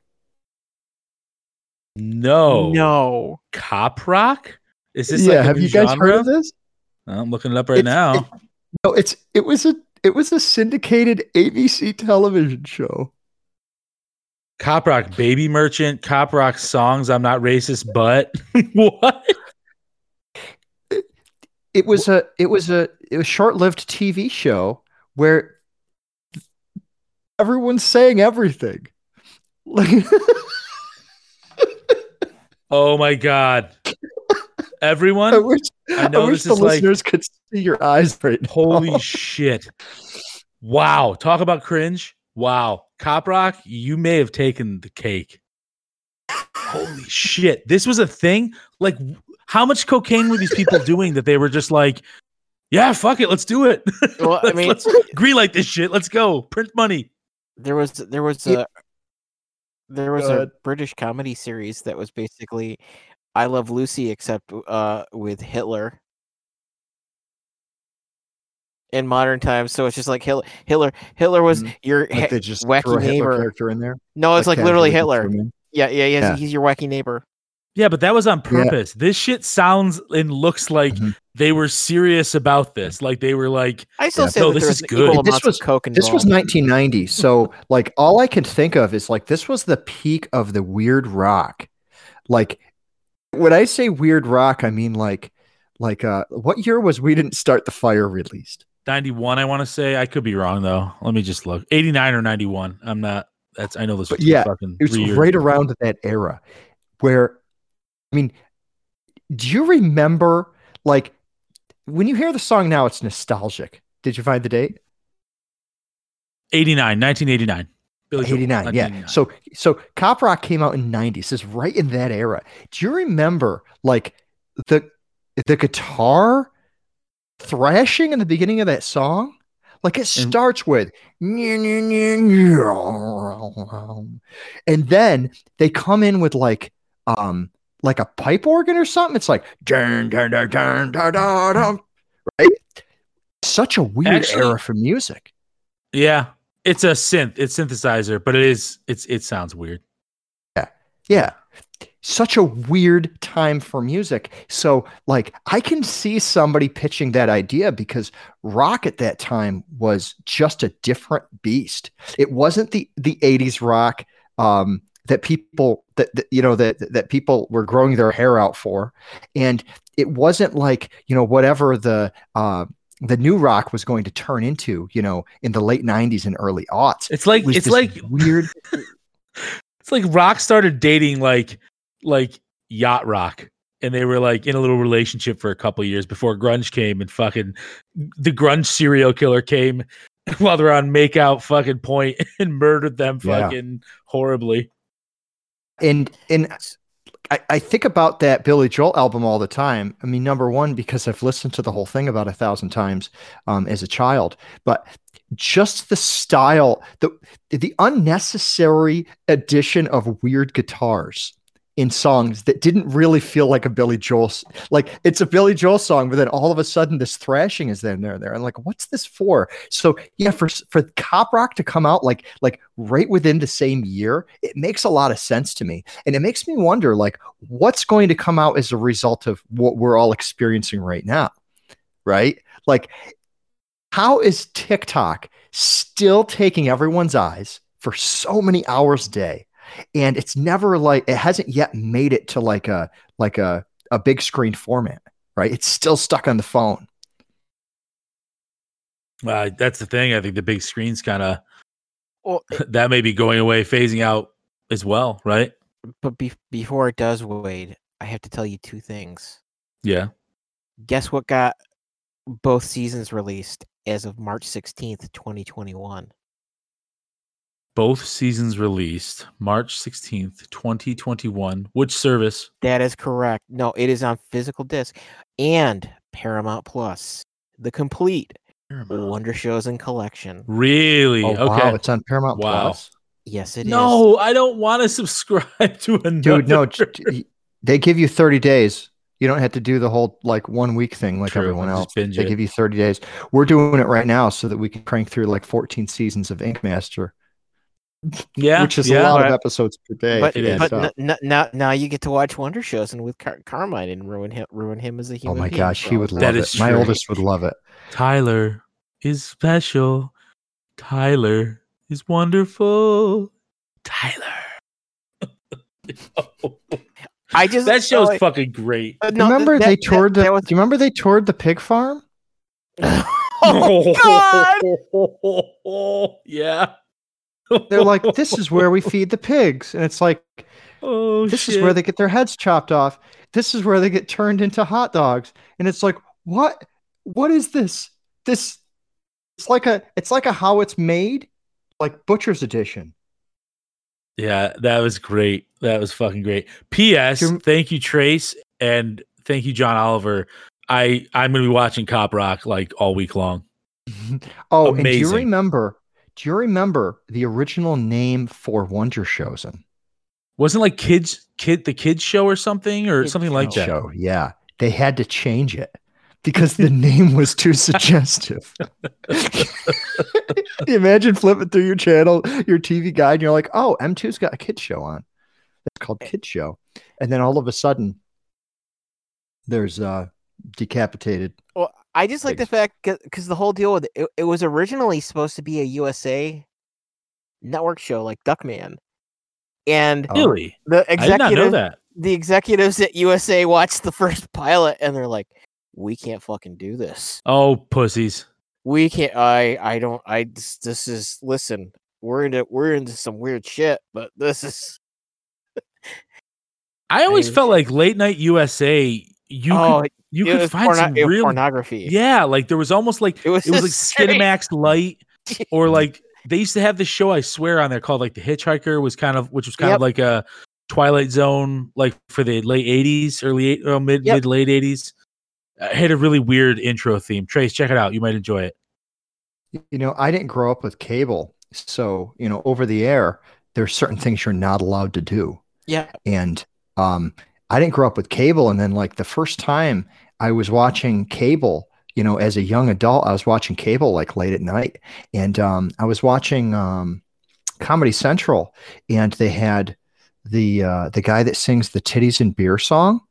No. No. Cop rock? Is this yeah, like have you guys genre? heard of this? I'm looking it up right It's- now. it- no, it's it was a it was a syndicated ABC television show. Cop Rock Baby Merchant, Cop Rock songs. I'm not racist, but [LAUGHS] what? It was a it was a it was short lived TV show where everyone's saying everything. Like [LAUGHS] Oh my god! I Everyone, wish, I I wish this the is like listeners could see your eyes right now. holy shit! Wow, talk about cringe. Wow, Cop Rock, you may have taken the cake. Holy shit! This was a thing. Like, how much cocaine were these people doing that they were just like, yeah, fuck it, let's do it. [LAUGHS] Well, I Let's- mean, let's green light this shit. Let's go. Print money. there was there was Yeah. a there was a. British comedy series that was basically I Love Lucy except uh with Hitler in modern times. So it's just like Hitler Hitler Hitler was Mhm. your Like they just wacky a neighbor. character in there. no, it's like, literally Hitler. threw him in. Yeah, yeah, yeah, Yeah. He's your wacky neighbor. Yeah, but that was on purpose. This shit sounds and looks like Mhm. they were serious about this. Like they were like, I still Yeah. say No, this is good. This was- coke involved. This was 1990, [LAUGHS] so like all I can think of is like this was the peak of the weird rock. Like when I say weird rock, I mean like like uh what year was we didn't start the fire released? 91, I want to say. I could be wrong though. Let me just look. 89 or 91. I'm not that's I know this But was yeah, fucking It was right ago. around that era where I mean, do you remember like when you hear the song now it's nostalgic. Did you find the date? 89, 1989. Billy Joel, 89 yeah 1989. so so cop rock came out in 90 so it's right in that era do you remember like the the guitar thrashing in the beginning of that song Like it starts with [LAUGHS] and then they come in with like um like a pipe organ or something. It's like dun, dun, dun, dun, dun, dun, dun, right? Such a weird Actually- era for music. Yeah, it's a synth. It's synthesizer, but it is. It's it sounds weird. Yeah. Yeah. Such a weird time for music. So, like, I can see somebody pitching that idea because rock at that time was just a different beast. It wasn't the the 80s rock um, that people that, that you know that that people were growing their hair out for, and it wasn't like you know whatever the uh, the new rock was going to turn into. You know, in the late 90s and early aughts. It's like It it's like weird. [LAUGHS] it's like rock started dating like like yacht rock and they were like in a little relationship for a couple years before grunge came and fucking the grunge serial killer came [LAUGHS] while they're on makeout fucking point [LAUGHS] and murdered them Yeah. fucking horribly and and I, I think about that Billy Joel album all the time. I mean, number one, because I've listened to the whole thing about a thousand times um, as a child, but just the style, the the unnecessary addition of weird guitars in songs that didn't really feel like a Billy Joel like it's a Billy Joel song, but then all of a sudden this thrashing is then there there. And like, what's this for? So yeah, for for cop rock to come out like like right within the same year, it makes a lot of sense to me. And it makes me wonder like what's going to come out as a result of what we're all experiencing right now. Right? Like how is TikTok still taking everyone's eyes for so many hours a day? And it's never like it hasn't yet made it to like a like a a big screen format, right? It's still stuck on the phone. uh, that's the thing i think the big screen's kind of Well, [LAUGHS] that may be going away phasing out as well right but be- before it does, Wade, I have to tell you two things. yeah Guess what got both seasons released as of March 16th, 2021? Both seasons released march 16th 2021 which service That is correct. No, it is on physical disc and Paramount Plus, the complete Wonder Showzen collection. really Oh, okay wow, it's on Paramount Wow. Plus. Yes, it is. no i don't want to [LAUGHS] subscribe to another Dude, no, j- j- they give you 30 days. You don't have to do the whole like one week thing like True, everyone else. They it. give you 30 days. We're doing it right now so that we can crank through like 14 seasons of Ink Master, yeah which is yeah. a lot of episodes per day. But, It is. but And, n- n- now, now you get to watch Wonder Showzen with Car- Carmine and ruin him, ruin him as a human. oh my being gosh, for he would time. That love is it. My true. oldest would love it. Tyler is special. Tyler is wonderful. Tyler. [LAUGHS] I just that show's like, fucking great. uh, Do no, you remember that- they that- toured the that was- Do you remember they toured the pig farm? [LAUGHS] [LAUGHS] oh God! yeah. They're like, this is where we feed the pigs. And it's like, [LAUGHS] Oh, this is where they get their heads chopped off. This is where they get turned into hot dogs. And it's like, what? What is this? This it's like a it's like a how it's made, like butcher's edition. Yeah, that was great. That was fucking great. P.S. Do you- Thank you, Trace, and thank you, John Oliver. I I'm gonna be watching Cop Rock like all week long. [LAUGHS] Oh, and do you remember? Do you remember the original name for Wonder Showzen? Wasn't like kids kid the kids show or something or Kids something like that. Show, yeah. They had to change it because the [LAUGHS] name was too suggestive. you [LAUGHS] imagine flipping through your channel, your TV guide, and you're like, oh, M2's got a kid show on. It's called Kid Show. And then all of a sudden, there's uh decapitated. Well, I just like the fact because the whole deal with it, it, it was originally supposed to be a USA network show like Duckman, and Oh. Really? the I did not know executive, that. the executives at USA watched the [LAUGHS] first pilot and they're like, "We can't fucking do this. Oh, pussies. We can't. I I don't. I this, this is listen. We're into we're into some weird shit, but this is I [LAUGHS] always mean- felt like late night USA. You oh could you could find porno- some real pornography. yeah. Like there was almost like It was it was like just straight- Skinamax Light [LAUGHS] or like they used to have this show I swear on there called like The Hitchhiker was kind of which was kind Yep. of like a Twilight Zone like for the late eighties, early eight, uh, mid Yep. mid late eighties. It had a really weird intro theme. Trace, check it out. You might enjoy it. You know, I didn't grow up with cable, so you know, over the air, there's certain things you're not allowed to do. Yeah. And um, I didn't grow up with cable, and then like the first time I was watching cable, you know, as a young adult, I was watching cable like late at night, and um, I was watching um, Comedy Central, and they had the uh, the guy that sings the titties and beer song.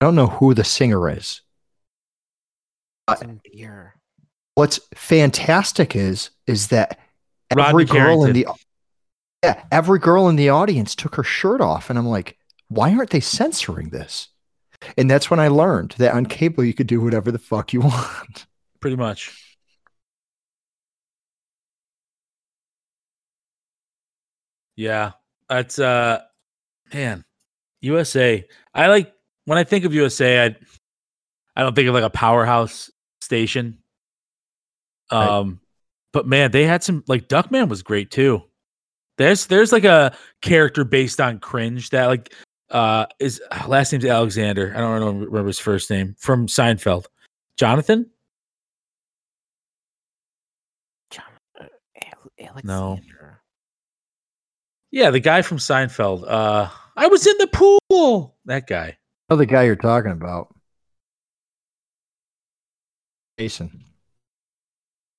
I don't know who the singer is. Uh, Some beer. What's fantastic is is that Rodney every girl in the yeah every girl in the audience took her shirt off, and I'm like, why aren't they censoring this? And that's when I learned that on cable you could do whatever the fuck you [LAUGHS] want. Pretty much. Yeah. That's uh man. USA. I like when I think of USA, I I don't think of like a powerhouse station. Right. Um but man, they had some like Duckman was great too. There's there's like a character based on cringe that like uh is last name's Alexander. I don't remember his first name from Seinfeld. Jonathan? John, uh, Ale- No. Yeah, the guy from Seinfeld. Uh I was in the pool. That guy. Oh, the guy you're talking about, Jason.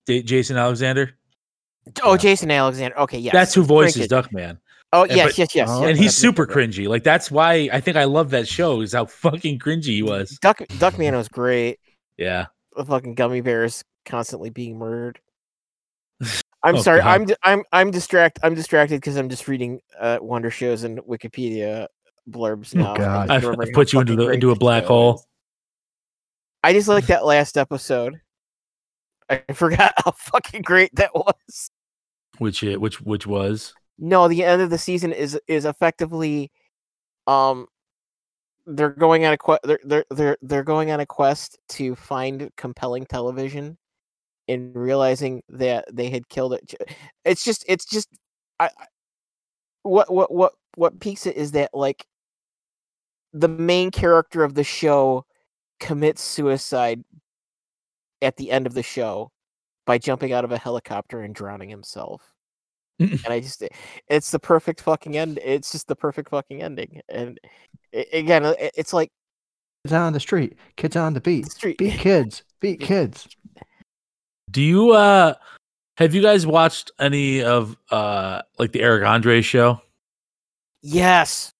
J- Jason Alexander. Oh, Yeah. Jason Alexander. Okay, yes. That's who voices Very good. Duckman. Oh, And- yes, but- yes, yes, Oh, yes. and he's super yes, yes. cringy. Like that's why I think I love that show is how fucking cringy he was. Duck Duckman was great. Yeah. The fucking gummy bears constantly being murdered. [LAUGHS] I'm Oh, sorry. God. I'm di- I'm I'm distract. I'm distracted because I'm just reading uh, Wonder Showzen Wikipedia blurbs Oh, now. and God. I've, I've put you into the into a black show hole. I just like that last episode. I forgot [LAUGHS] how fucking great that was. Which it which which was No, the end of the season is is effectively, um, they're going on a quest. They're they're they're they're going on a quest to find compelling television, and realizing that they had killed it. It's just it's just I. I- What what what what peaks it is that like the main character of the show commits suicide at the end of the show by jumping out of a helicopter and drowning himself and I just it's the perfect fucking end. It's just the perfect fucking ending. And a- again, uh, it- it's like Kids on the street, kids on the beat, street. beat kids, beat kids. Do you uh have you guys watched any of uh like the Eric Andre show? Yes,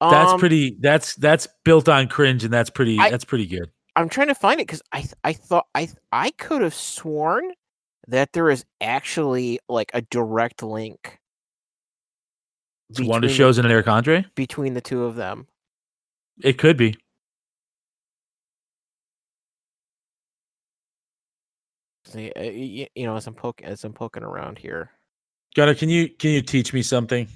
That's Um, pretty that's that's built on cringe and that's pretty I- that's pretty good. I'm trying to find it because I th- I thought I th- I could have sworn that there is actually like a direct link. It's Wonder between the- shows and Eric Andre? between the two of them. It could be. See, uh, y- you know, as I'm poking as I'm poking around here, Gunnar, can you can you teach me something?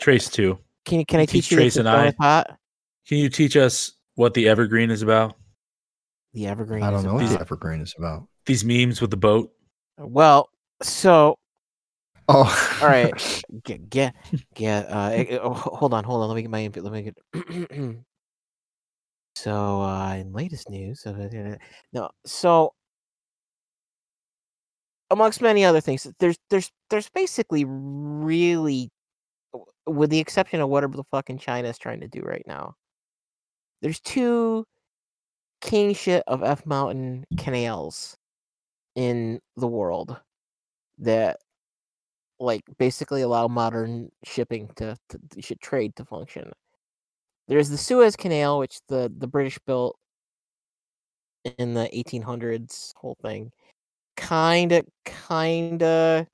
Trace two. can you can I Teach teach you Trace and I. pot? Can you teach us what the evergreen is about? The evergreen. I don't know what the evergreen is about. These memes with the boat. Well, so Oh, All right. [LAUGHS] get get get uh eh, oh, hold on hold on let me get my input let me get [CLEARS THROAT] so uh in latest news no so amongst many other things there's there's there's basically really with the exception of whatever the fucking China is trying to do right now there's two king shit of F mountain canals in the world that like basically allow modern shipping to, to to trade to function. There's the Suez Canal, which the the British built in the 1800s. Whole thing, kind of, kind of,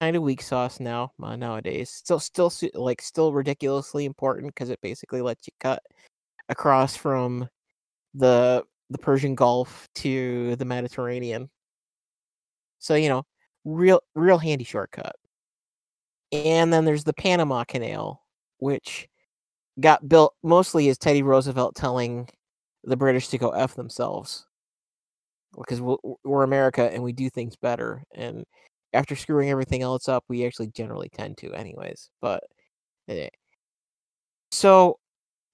kind of weak sauce now uh, nowadays. Still, still like still ridiculously important because it basically lets you cut across from the the Persian Gulf to the Mediterranean. So you know, real real handy shortcut. And then there's the Panama Canal, which got built mostly as Teddy Roosevelt telling the British to go f themselves because we're, America and we do things better. And after screwing everything else up, we actually generally tend to, anyways. But eh. so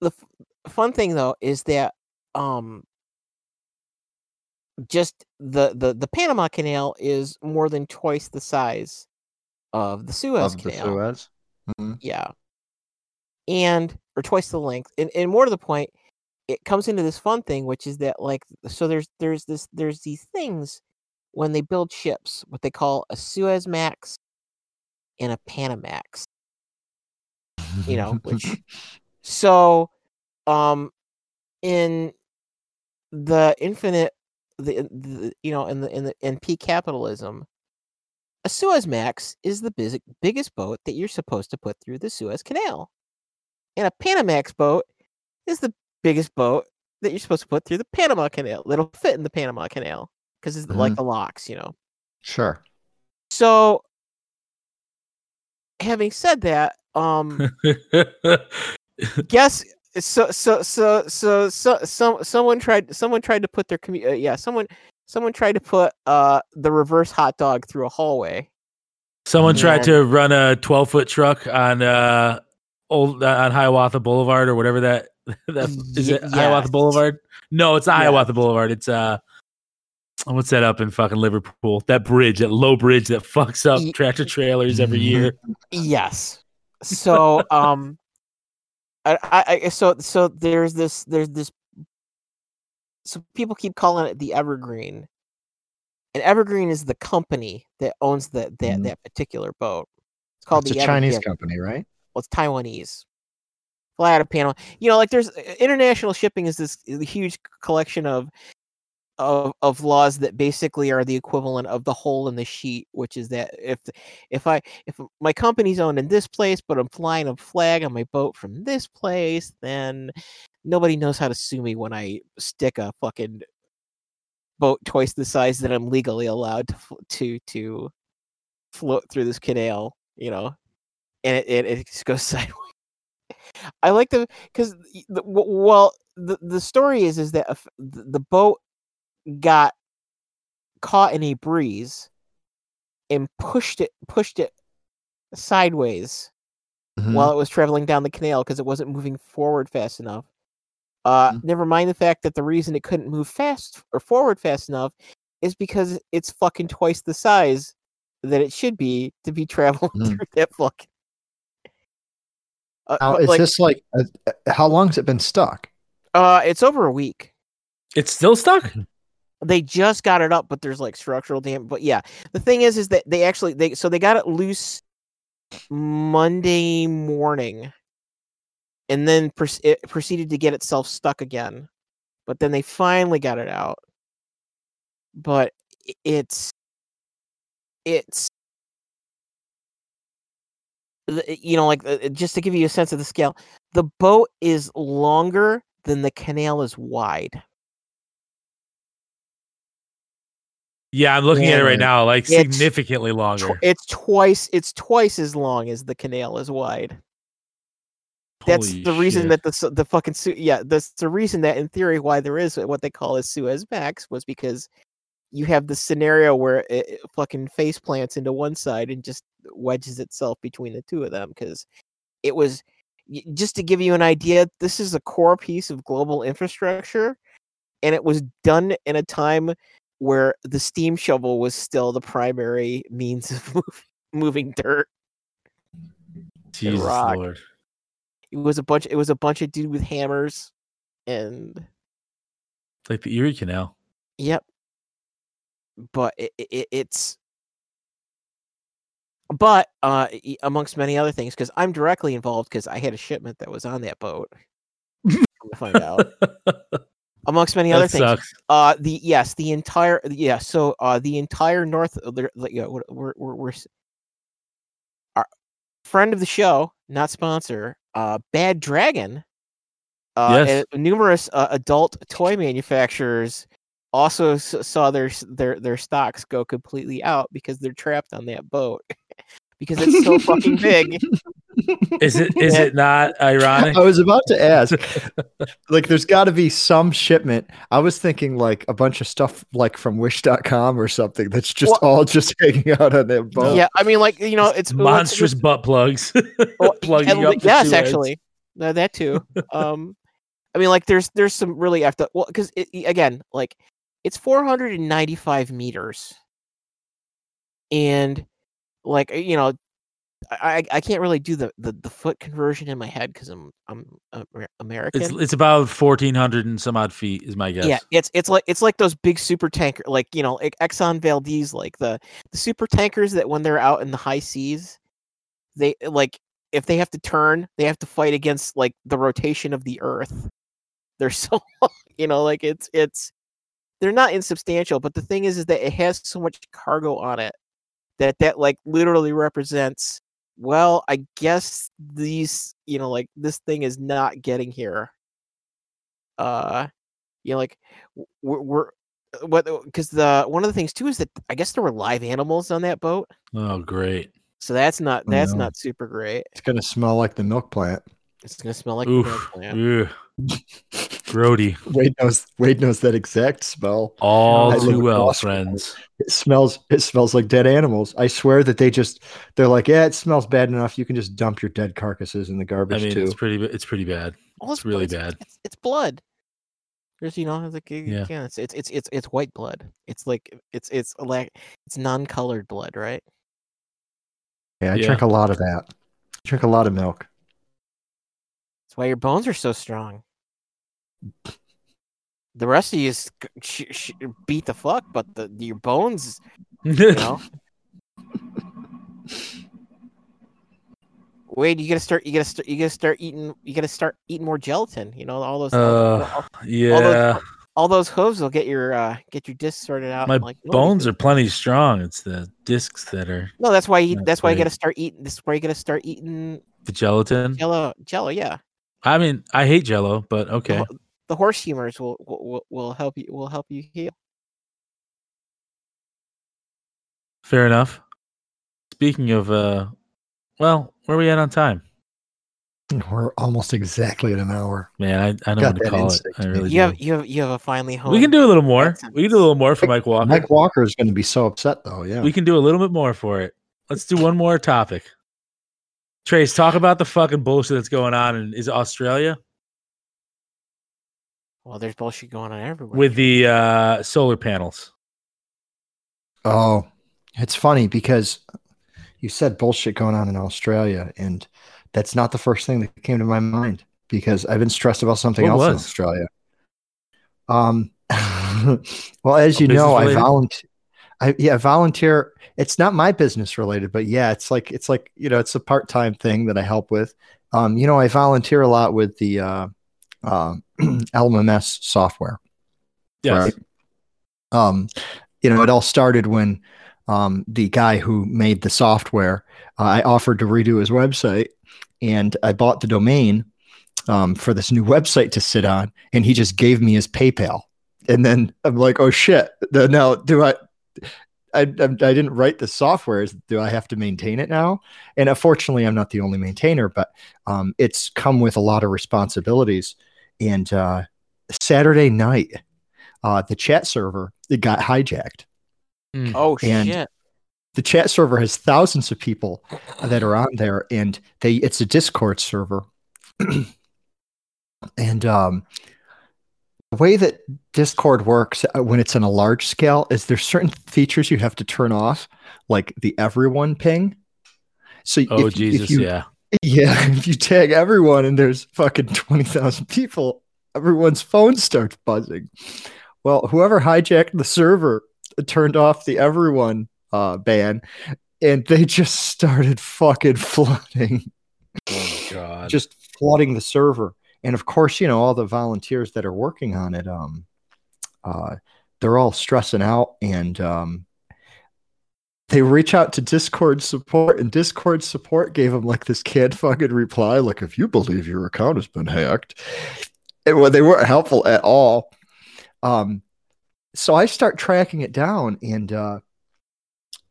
the f- fun thing though is that um just the the the Panama Canal is more than twice the size of the Suez of the Canal. Suez. Mhm. Yeah. And or twice the length. And and more to the point, it comes into this fun thing, which is that like so there's there's this there's these things when they build ships, what they call a Suez Max and a Panamax. You know, which [LAUGHS] so um in the infinite the, the you know in the in the in peak capitalism a Suez Max is the big, biggest boat that you're supposed to put through the Suez Canal. And a Panamax boat is the biggest boat that you're supposed to put through the Panama Canal. That'll fit in the Panama Canal because it's like Mhm. the locks, you know. Sure. So, having said that, um, [LAUGHS] guess so so so so so some someone tried someone tried to put their commu- uh, yeah someone someone tried to put uh the reverse hot dog through a hallway. Someone tried to run a 12 foot truck on uh old uh, on Hiawatha Boulevard or whatever that [LAUGHS] that is Ye- it Hiawatha. Boulevard? No, it's not Yes. Hiawatha Boulevard. It's uh what's that up in fucking Liverpool? That bridge, that low bridge that fucks up tractor trailers every year. Yes. So um I, I I eh, so so there's this there's this so people keep calling it the Evergreen. And Evergreen is the company that owns the that Mhm. that particular boat. It's called It's the a Chinese Evergreen. company, right? Well, it's Taiwanese. Fly out of Panama. You know, like there's eh, international shipping is this eh, huge collection of of of laws that basically are the equivalent of the hole in the sheet, which is that if if I if my company's owned in this place, but I'm flying a flag on my boat from this place, then nobody knows how to sue me when I stick a fucking boat twice the size that I'm legally allowed to to to float through this canal, you know, and it it, it just goes [LAUGHS] sideways. I like the because well the the story is is that the boat got caught in a breeze and pushed it pushed it sideways Mhm. while it was traveling down the canal because it wasn't moving forward fast enough. Uh, Mhm. Never mind the fact that the reason it couldn't move fast or forward fast enough is because it's fucking twice the size that it should be to be [LAUGHS] traveling Mhm. through that fucking. Uh, Now, but, is like, this like uh, uh, how long has it been stuck? uh, it's over a week. It's still stuck? They just got it up but there's like structural damage but yeah. The thing is is that they actually they so they got it loose monday morning and then it proceeded to get itself stuck again but then they finally got it out. But it's it's you know like uh, just to give you a sense of the scale the boat is longer than the canal is wide Yeah, I'm looking at it right now, like It's significantly Tw- longer. it's twice it's twice as long as the canal is wide. That's Holy the reason shit. that the the fucking Su- yeah that's the reason that in theory why there is what they call a Suez Max was because you have the scenario where it, it fucking face plants into one side and just wedges itself between the two of them because it was just to give you an idea this is a core piece of global infrastructure and it was done in a time where the steam shovel was still the primary means of [LAUGHS] move, moving dirt Jesus. Lord. it was a bunch it was a bunch of dude with hammers and Like the Erie Canal. Yep. But it, it, it's but uh amongst many other things because I'm directly involved because I had a shipment that was on that boat. [LAUGHS] To find out. [LAUGHS] Amongst many other that things, uh the yes the entire yeah so uh the entire north uh, like, yeah we're we're, we're, we're our friend of the show not sponsor uh bad dragon uh Yes. numerous uh, adult toy manufacturers also s- saw their their their stocks go completely out because they're trapped on that boat [LAUGHS] because it's so fucking big [LAUGHS] [LAUGHS] Is it is it not ironic? I was about to ask, [LAUGHS] like, there's got to be some shipment. I was thinking like a bunch of stuff like from Wish.com or something that's just Well- all just hanging out on that boat. yeah i mean like you know it's well, it's- monstrous butt plugs [LAUGHS] Well, plugging up. the yes, two ends. actually, no, that too. um, I mean, like, there's there's some really after well, because again, like, it's 495 meters, and like you know, I I can't really do the the, the foot conversion in my head because I'm I'm American. It's it's about fourteen hundred and some odd feet is my guess. Yeah, it's it's like it's like those big super tanker, like you know, Exxon Valdez, like the the super tankers that when they're out in the high seas, they eh, like if they have to turn, they have to fight against like the rotation of the Earth. They're [LAUGHS] so you know, like it's it's they're not insubstantial, but the thing is, is that it has so much cargo on it that that like literally represents. Well, I guess these, you know, like this thing is not getting here uh you know like we're, we're uh, what because the one of the things too is that i guess there were live animals on that boat Oh, great. so that's not that's no. not super great It's gonna smell like the milk plant. it's gonna smell like the milk plant. Ugh. Grody. Wade knows. Wade knows that exact smell. All I too well, across friends. It smells. It smells like dead animals. I swear that they just. They're like, yeah, it smells bad enough. You can just dump your dead carcasses in the garbage I garbage mean, too. it's pretty. It's pretty bad. Well, It's really it's, bad. it's, it's blood there's you know it's like Yeah. yeah, it's, it's it's it's it's white blood it's like it's it's like it's non-colored blood right yeah, I yeah. drink a lot of that. I drink a lot of milk. That's why your bones are so strong the rest of you is sh- sh- beat the fuck but the your bones you [LAUGHS] know Wade, you gotta start. You gotta start. You gotta start eating. You gotta start eating more gelatin. You know all those. all, Uh, all, yeah, all those hooves will get your uh get your discs sorted out. my like, no, bones are plenty strong. It's the discs that are No, that's why you. That's why you gotta start eating. This is where you gotta start eating the gelatin. Jello. Jello, yeah. I mean, I hate Jello, but okay. ho- The horse humors will will, will- will help you. Will help you heal. Fair enough. Speaking of, uh, well, where are we at on time? [LAUGHS] We're almost exactly at an hour. Man, I, I know Got what to that call it. I man. really You have you have you have a finally home. We can do a little more. We can do a little more for Mike Walker. Mike Walker is going to be so upset though. Yeah. We can do a little bit more for it. Let's do one more topic. Trace, talk about the fucking bullshit that's going on in is Australia Well, there's bullshit going on everywhere. with the uh, solar panels. Oh, it's funny because you said bullshit going on in Australia, and that's not the first thing that came to my mind because I've been stressed about something What else in? Australia. Um, [LAUGHS] well, as you know, I business-related? volunteer. I yeah, volunteer. It's not my business related, but yeah, it's like it's like you know, it's a part time thing that I help with. Um, you know, I volunteer a lot with the uh, [CLEARS THROAT] uh, LMS software Yes. right? Um, you know, it all started when um, the guy who made the software, uh, I offered to redo his website, and I bought the domain um, for this new [LAUGHS] website to sit on, and he just gave me his PayPal, and then I'm like, oh shit, now do I? I, I, I didn't write the software. Is- Do I have to maintain it now? And unfortunately, I'm not the only maintainer, but um, it's come with a lot of responsibilities. And uh, Saturday night, uh, the chat server it got hijacked. oh and- shit! The chat server has thousands of people that are on there, and they it's a Discord server. [CLEARS THROAT] and um, the way that Discord works uh, when it's on a large scale is there's certain features you have to turn off, like the everyone ping. So Oh if, you- if Jesus, you, yeah. yeah, [LAUGHS] if you tag everyone and there's fucking 20,000 people, everyone's phone starts buzzing. Well, whoever hijacked the server turned off the everyone uh, ban and they [LAUGHS] just started fucking flooding, Oh my God. just flooding the server. And of course, you know, all the volunteers that are working on it, um, uh, they're all stressing out and um, they reach out to Discord support, and Discord support gave them like this canned [LAUGHS] fucking reply, like if you believe your account has been hacked, and well, they weren't helpful at all. Um, so I start tracking it down, and uh,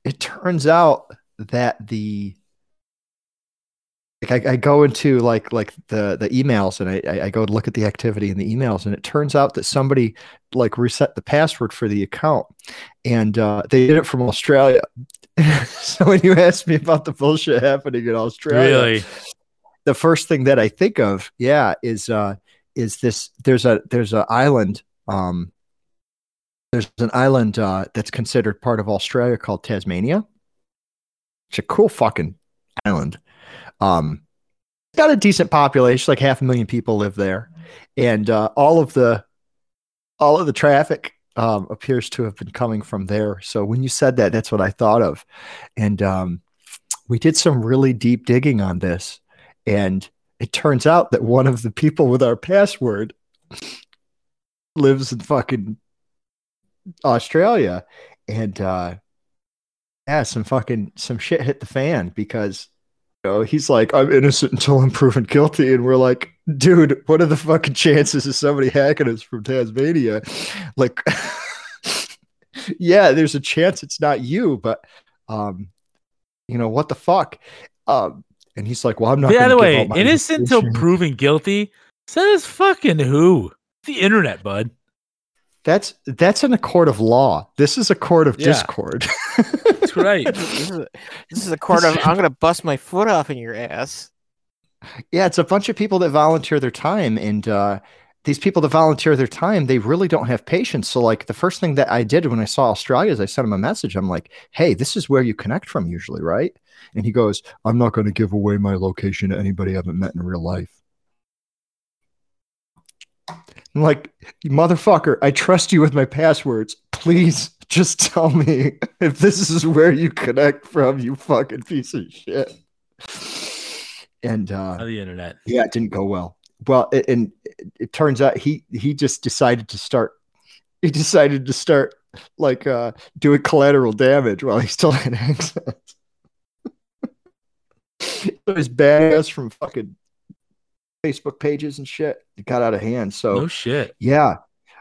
it turns out that the like I, I go into like like the the emails and I, I go to look at the activity in the emails and it turns out that somebody like reset the password for the account and uh, they did it from Australia. [LAUGHS] so when you ask me about the bullshit happening in Australia, really? the first thing that I think of, yeah, is uh is this there's a there's a island um there's an island uh, that's considered part of Australia called Tasmania. It's a cool fucking island. Um, got a decent population, like half a million people live there, and uh, all of the all of the traffic um, appears to have been coming from there. So when you said that, that's what I thought of, and um, we did some really deep digging on this, and it turns out that one of the people with our password [LAUGHS] lives in fucking Australia, and uh, yeah, some fucking some shit hit the fan because know he's like, I'm innocent until I'm proven guilty, and we're like, dude, what are the fucking chances of somebody hacking us from Tasmania? Like, [LAUGHS] yeah, there's a chance it's not you, but um, you know what the fuck? Um, and he's like, well, I'm not. By the way, innocent until proven guilty. Says fucking who? The internet, bud. That's that's in a court of law. This is a court of Yeah. discord. That's right. [LAUGHS] this, is a, this is a court of I'm gonna bust my foot off in your ass. Yeah, it's a bunch of people that volunteer their time, and uh, these people that volunteer their time, they really don't have patience. So, like, the first thing that I did when I saw Australia is I sent him a message. I'm like, "Hey, this is where you connect from usually, right?" And he goes, "I'm not going to give away my location to anybody I haven't met in real life." I'm like, motherfucker, I trust you with my passwords. Please just tell me [LAUGHS] if this is where you connect from, you fucking piece of shit. And uh, the internet. yeah, it didn't go well. Well, it, and it, it turns out he he just decided to start. He decided to start like uh, doing collateral damage while he still had [LAUGHS] access. [LAUGHS] so his badass from fucking Facebook pages and shit it got out of hand. So No shit. yeah.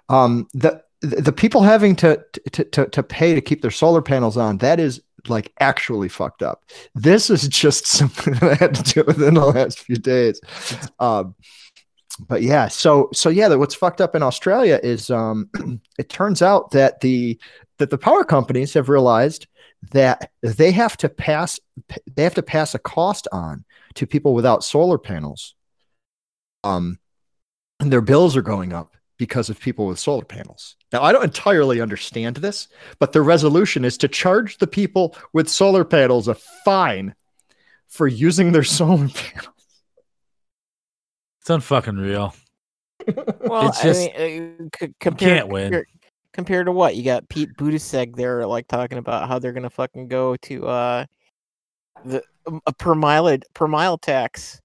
Um, the, the people having to, to to to pay to keep their solar panels on, that is like actually fucked up. This is just [LAUGHS] something that I had to do within the last few days. Um, but yeah, so so yeah, that what's fucked up in Australia is um, [CLEARS THROAT] it turns out that the that the power companies have realized that they have to pass they have to pass a cost on to people without solar panels. Um, and their bills are going up because of people with solar panels. Now, I don't entirely understand this, but the resolution is to charge the people with solar panels a fine for using their [LAUGHS] solar panels. It's unfucking real. [LAUGHS] Well, It's just- I mean, uh, c- compared, can't win. compare- Compared to what you got, Pete Buttigieg there, like talking about how they're gonna fucking go to uh the um, a per mile per mile tax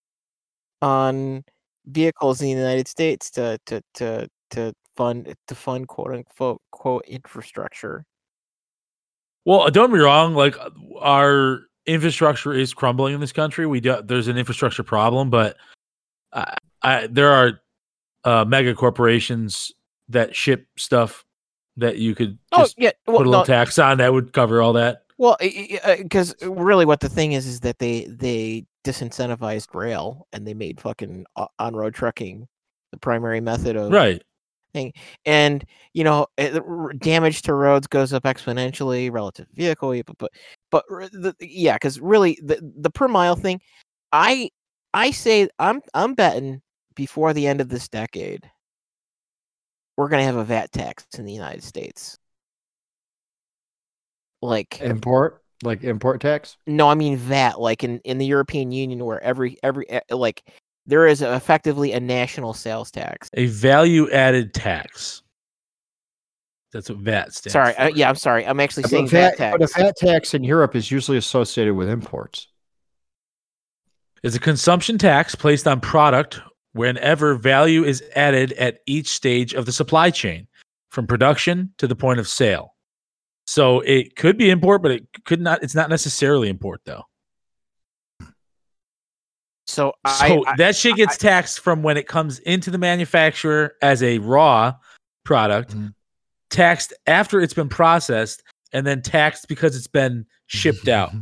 on vehicles in the United States to to to to fund to fund quote unquote quote infrastructure. Well, uh, don't be wrong. Like uh, our infrastructure is crumbling in this country. We do, there's an infrastructure problem, but I, I, there are uh, mega corporations that ship stuff that you could Oh yeah, well, put a little no, tax on that would cover all that. Well, because uh, really, what the thing is is that they they disincentivized rail and they made fucking uh, on road trucking the primary method of Right. Thing. And you know eh, it- damage to roads goes up exponentially relative to vehicle but but, but the, yeah because really the the per mile thing i i say i'm i'm betting before the end of this decade we're going to have a vat tax in the united states like Import, like import tax. no i mean vat like in in the european union where every every like there is effectively a national sales tax A value added tax. That's what VAT stands sorry for. uh, yeah i'm sorry i'm actually But saying VAT, vat but a tax VAT tax in Europe is usually associated with imports. It's a consumption tax placed on product whenever value is added at each stage of the supply chain, from production to the point of sale. So it could be import, but it could not. It's not necessarily import though. So So I, I that shit gets taxed from when it comes into the manufacturer as a raw product, Mhm. taxed after it's been processed, and then taxed because it's been shipped [LAUGHS] out.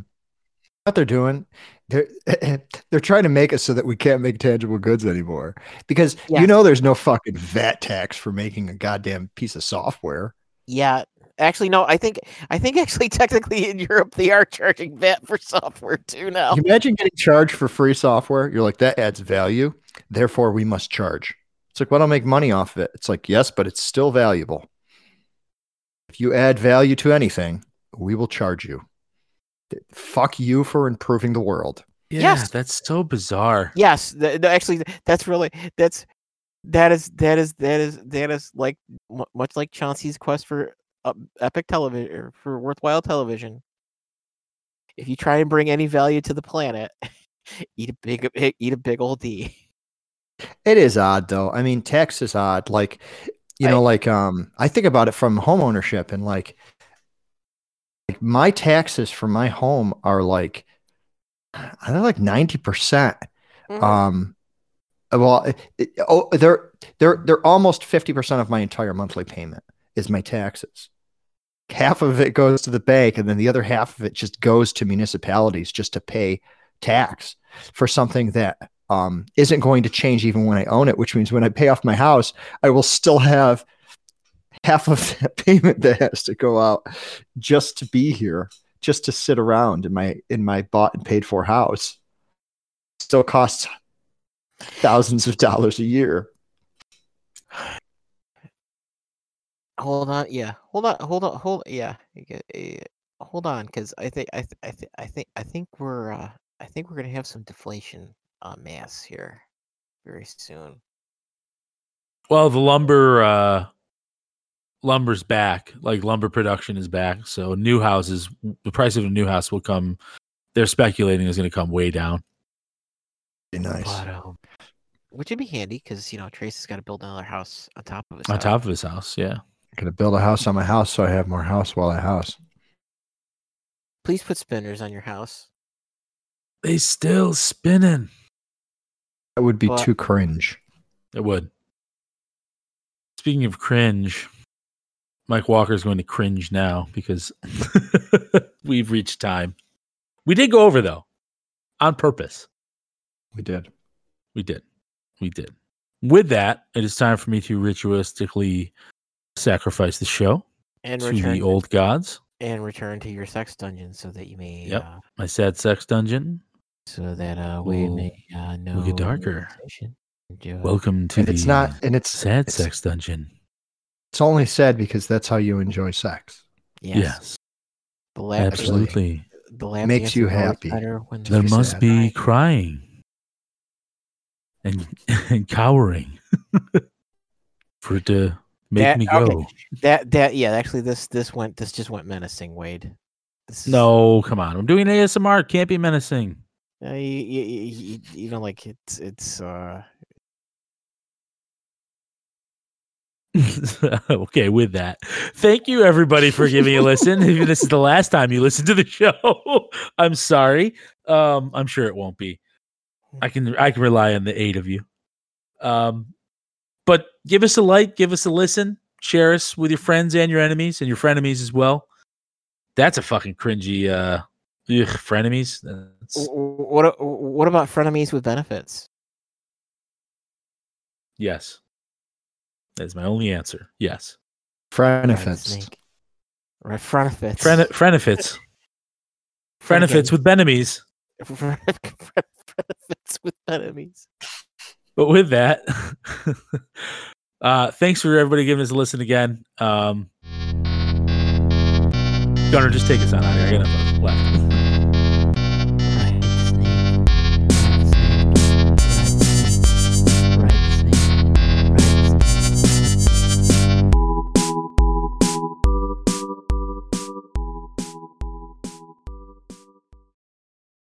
What they're doing, they're [CLEARS THROAT] they're trying to make it so that we can't make tangible goods anymore. Because you know there's no fucking VAT tax for making a goddamn piece of software. yeah, actually no, I think I think actually [LAUGHS] technically in Europe they are charging VAT for software too now. You imagine getting charged for free software. You're like, that adds value. Therefore, we must charge. It's like, well, I don't make money off of it. It's like, yes, but it's still valuable. if you add value to anything, we will charge you. Fuck you for improving the world. Yeah, Yes. that's so bizarre. Yes, th- no, actually, that's really that's that is that is that is that is like mu- much like Chauncey's quest for epic television for worthwhile television. If you try and bring any value to the planet, [LAUGHS] eat a big [LAUGHS] eat a big old D. It is odd though. I mean, tax is odd. Like, you I- know, like um, I think about it from home ownership and like, like my taxes for my home are like, they're like ninety percent. Um, well, it- it- oh, they're they're they're almost fifty percent of my entire monthly payment is my taxes. Half of it goes to the bank, and then the other half of it just goes to municipalities just to pay tax for something that um, isn't going to change even when I own it. Which means when I pay off my house, I will still have half of [LAUGHS] that payment that has to go out just to be here, just to sit around in my in my bought and paid for house. Still costs thousands of dollars a year. Hold on, yeah, hold on, hold on, hold, yeah, get- eh, hold on, because I think I th- I think I think I think we're uh, I think we're gonna have some deflation on mass here very soon. Well, the lumber uh lumber's back. Like lumber production is back. So new houses the price of a new house will come they're speculating is going to come way down. Be nice. But, um, which would be handy because you know Trace has got to build another house on top of his On house. top of his house, yeah. Gonna build a house on my house so I have more house while I house. Please put spinners on your house. They still spinning. That would be But- too cringe. It would. Speaking of cringe, Mike Walker's going to cringe now because [LAUGHS] we've reached time. We did go over though, on purpose. We did. We did. We did. With that, it is time for me to ritualistically sacrifice the show And to return the old gods. and return to your sex dungeon so that you may Yep. uh, My sad sex dungeon. so that uh we Will- may uh know will get darker. Welcome to And the it's not, and it's sad it's- sex dungeon. It's only sad because that's how you enjoy sex. yes, Yes, the lap absolutely. the lap Makes you happy. better when There She's must sad. be crying and [LAUGHS] and cowering [LAUGHS] for it to make That- me go. okay. that that yeah actually this this went this just went menacing Wade. This is- No, come on. I'm doing ASMR. It can't be menacing. uh, you, you, you, you know like it's it's uh [LAUGHS] okay, with that, thank you everybody for giving a listen. If this is the last time you listen to the show, [LAUGHS] I'm sorry. Um, I'm sure it won't be. I can I can rely on the eight of you. Um, but give us a like, give us a listen, share us with your friends and your enemies and your frenemies as well. That's a fucking cringy uh ugh, frenemies. That's, w- w- what a- what about frenemies with benefits? yes. That is my only answer. Yes. Right, Frenifits. snake. Right, frenefits. Fren- frenefits. Frenefits with benemies. Frenefits with enemies. [LAUGHS] But with that, [LAUGHS] uh, thanks for everybody giving us a listen again. Um, Gunnar, just take us on out here. I got left.